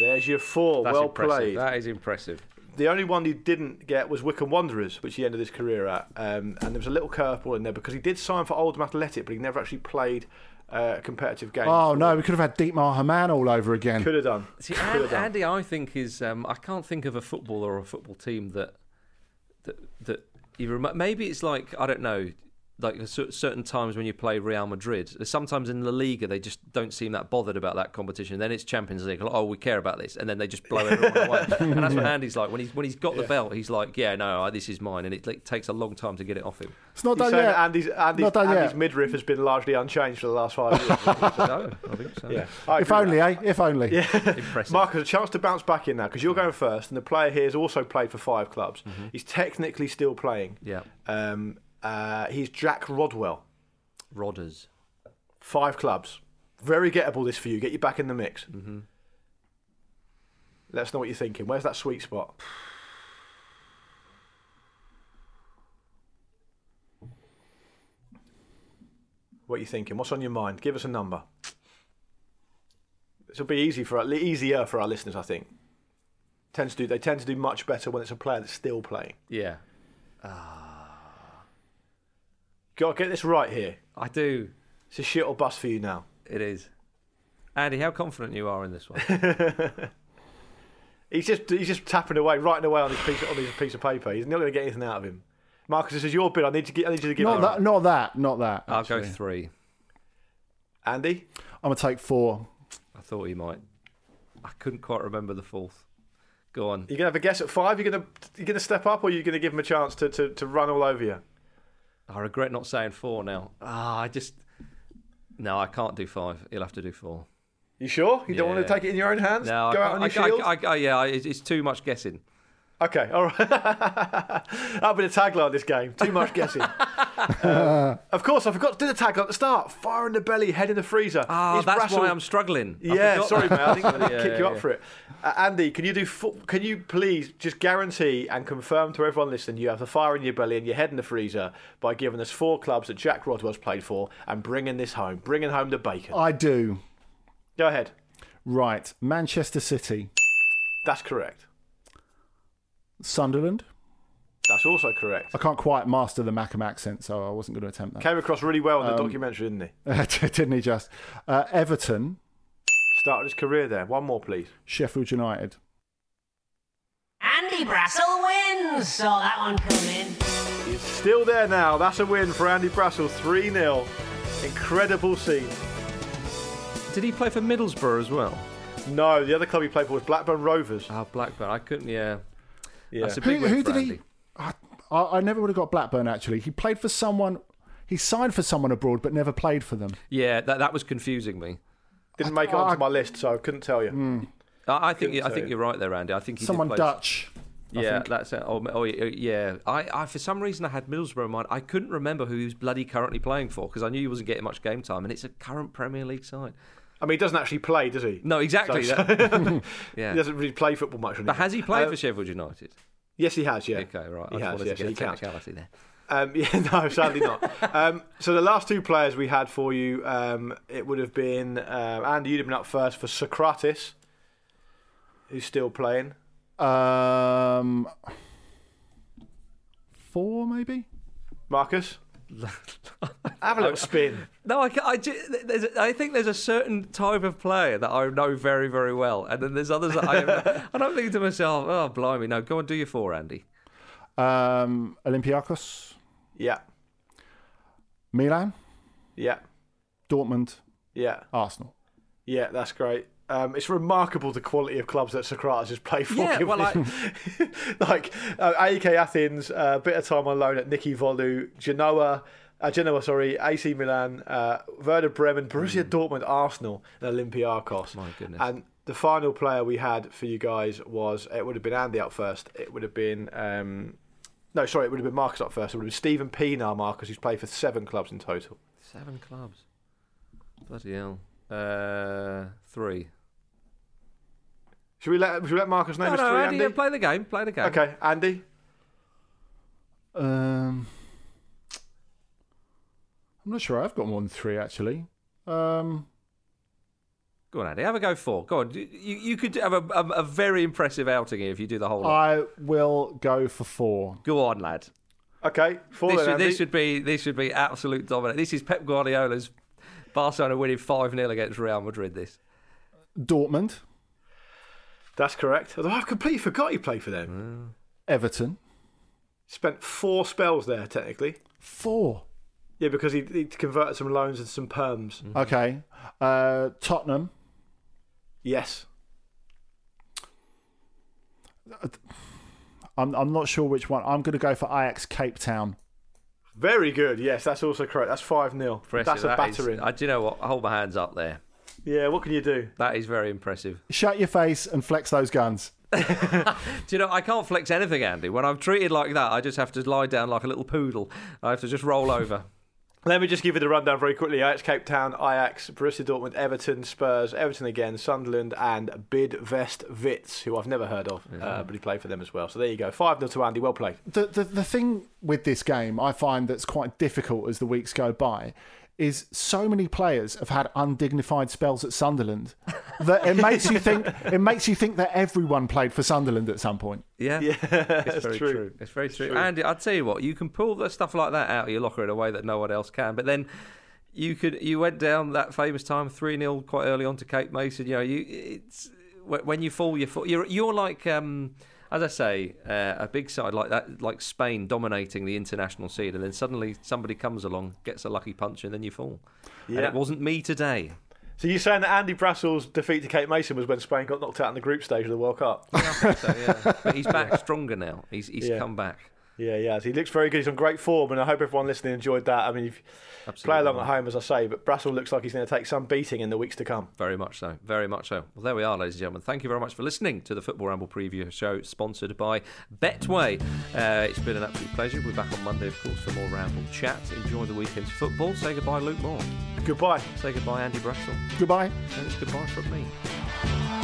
There's your four. That's well impressive. played. That is impressive. The only one he didn't get was Wycombe Wanderers, which he ended his career at. Um, and there was a little curveball in there because he did sign for Oldham Athletic, but he never actually played uh, a competitive game. Oh no, we could have had Dietmar Hamann all over again. Could have done. See, Could An- have done. Andy, I think is. Um, I can't think of a footballer or a football team that that that you rem- maybe it's like I don't know. Like certain times when you play Real Madrid. Sometimes in La Liga they just don't seem that bothered about that competition. Then it's Champions League. Like, oh, we care about this, and then they just blow everyone away. And that's what Andy's like when he's when he's got the belt. He's like, yeah, no, this is mine, and it like, takes a long time to get it off him. It's not done saying yet. that Andy's, Andy's, Not done Andy's yet. midriff has been largely unchanged for the last five years. no, I think so. yeah, I If only, eh? If only. Yeah. Impressive. Marcus, a chance to bounce back in now because you're going first, and the player here has also played for five clubs. He's technically still playing. Yeah, Um, uh, he's Jack Rodwell, Rodders. five clubs. Very gettable this for you. Get you back in the mix. Mm-hmm. Let us know what you're thinking. Where's that sweet spot? What are you thinking? What's on your mind? Give us a number. This will be easy for easier for our listeners, I think. Tends to do they tend to do much better when it's a player that's still playing. Yeah, Got to get this right here. I do. It's a shit or bust for you now. It is. Andy, how confident you are in this one? He's just he's just tapping away, writing away on this piece on this piece of paper. He's not going to get anything out of him. Marcus, this is your bid. I need to get. I need you to give Not it. that. Not that. Not that. I'll go three. Andy, I'm gonna take four. I thought he might. I couldn't quite remember the fourth. Go on. You're gonna have a guess at five? You're gonna you're gonna step up, or you gonna give him a chance to, to, to run all over you? I regret not saying four now. Ah, I just. No, I can't do five. He'll have to do four. You sure? You don't want to take it in your own hands? No, Go I, out on your shield. I, I, I, yeah, it's, it's too much guessing. Okay, all right. That'll be the tagline of this game. Too much guessing. Um, of course, I forgot to do the tagline at the start. Fire in the belly, head in the freezer. Ah, Is that's Brassell- why I'm struggling. Yeah, sorry, mate. I think I'm going to Yeah, kick you yeah, up for it. Uh, Andy, can you do? Fu- can you please just guarantee and confirm to everyone listening you have the fire in your belly and your head in the freezer by giving us four clubs that Jack Rodwell's played for and bringing this home, bringing home the bacon. I do. Go ahead. Right. Manchester City, That's correct. Sunderland. That's also correct. I can't quite master the Mackem accent, so I wasn't going to attempt that. Came across really well in the Um, documentary, didn't he? Didn't he just? Uh, Everton, Started his career there. One more, please. Sheffield United. Andy Brassell wins! Saw that one coming. He's still there now. That's a win for Andy Brassell. 3 0. Incredible scene. Did he play for Middlesbrough as well? No, the other club he played for was Blackburn Rovers. Ah, Blackburn. I couldn't. Yeah, Yeah. that's a Who, big win who did Andy. he? I, I I never would have got Blackburn actually. He played for someone. He signed for someone abroad, but never played for them. Yeah, that that was confusing me. Didn't make it onto my list, so I couldn't tell you. Hmm. I, I think Couldn't I think say. you're right there, Andy. I think he did someone play- Dutch. I Yeah, think. that's it. Oh, oh, yeah. I, I for some reason I had Middlesbrough in mind. I couldn't remember who he was bloody currently playing for because I knew he wasn't getting much game time, and it's a current Premier League side. I mean, he doesn't actually play, does he? No, exactly. So- that- yeah. He doesn't really play football much. But has he played Uh, for Sheffield United? Yes, he has. Yeah. Okay, right. He I just has. wanted Yes, he a counts. technicality there. Um, yeah, no, sadly not. um, so the last two players we had for you, um, it would have been um, Andy. You'd have been up first for Socrates, who's still playing. Um, four maybe. Marcus, have a little spin. No, I, I, there's a, I think there's a certain type of player that I know very, very well, and then there's others that I am, and I'm thinking to myself, oh, blimey, no, go and do your four, Andy. Um, Olympiacos, Yeah, Milan, yeah, Dortmund, yeah, Arsenal. yeah. That's great. Um, it's remarkable the quality of clubs that Socrates has played for. Yeah, well, his- like uh, AEK Athens, a bit of time on loan at Niki Volos, Genoa, uh, Genoa, sorry, AC Milan, uh, Werder Bremen, Borussia Dortmund, Arsenal, and Olympiacos. My goodness. And the final player we had for you guys was it would have been Andy up first. It would have been um, no, sorry, it would have been Marcus up first. It would have been Steven Pienaar, Marcus, who's played for seven clubs in total. Seven clubs. Bloody hell. Uh, three. Should we let should we let Marcus name No, his no, three, Andy, Andy? yeah, play the game. Play the game. Okay, Andy. Um, I'm not sure. I've got more than three actually. Um, Go on, Andy. Have a go four. Go on. You, you could have a, a, a very impressive outing here if you do the whole lot. I will go for four. Go on, lad. Okay, four This then, should, Andy. this should be this should be absolute dominant. This is Pep Guardiola's Barcelona winning five 0 against Real Madrid. This. Dortmund, That's correct. Although I've completely forgot he played for them. Everton, Spent four spells there, technically. four. Yeah, because he, he converted some loans and some perms. Okay. Uh, Tottenham. Yes. I'm I'm not sure which one. I'm going to go for Ajax Cape Town. Very good. Yes, that's also correct. That's 5 0. That's a That is- battering. uh, do you know what? I hold my hands up there. Yeah, what can you do? That is very impressive. Shut your face and flex those guns. Do you know, I can't flex anything, Andy. When I'm treated like that, I just have to lie down like a little poodle. I have to just roll over. Let me just give you the rundown very quickly. Ajax Cape Town, Ajax, Borussia Dortmund, Everton, Spurs, Everton again, Sunderland, and Bidvest Wits, who I've never heard of, uh, but he played for them as well. So there you go. 5 0 to Andy. Well played. The, the the thing with this game I find that's quite difficult as the weeks go by is so many players have had undignified spells at Sunderland that it makes you think it makes you think that everyone played for Sunderland at some point. Yeah, Yeah, it's it's very true. true. It's very true. true. Andy, I'll tell you what, you can pull the stuff like that out of your locker in a way that no one else can. But then you could you went down that famous time three 0 quite early on to Cape Mason. You know, you it's when you fall, you fall. You're you're like. Um, as I say, uh, a big side like that, like Spain dominating the international scene, and then suddenly somebody comes along, gets a lucky punch, and then you fall. And Yeah. it wasn't me today. So you're saying that Andy Brassell's defeat to Cape Mason was when Spain got knocked out in the group stage of the World Cup? So, yeah. But he's back stronger now. He's he's Yeah. come back. Yeah, yeah. He looks very good. He's on great form, and I hope everyone listening enjoyed that. I mean, if play along at home, as I say, but Brassell looks like he's going to take some beating in the weeks to come. Very much so. Very much so. Well, there we are, ladies and gentlemen. Thank you very much for listening to the Football Ramble preview show, sponsored by Betway. Uh, it's been an absolute pleasure. We're back on Monday, of course, for more Ramble chat. Enjoy the weekend's football. Say goodbye, Luke Moore. Goodbye. Say goodbye, Andy Brassell. Goodbye. And it's goodbye from me.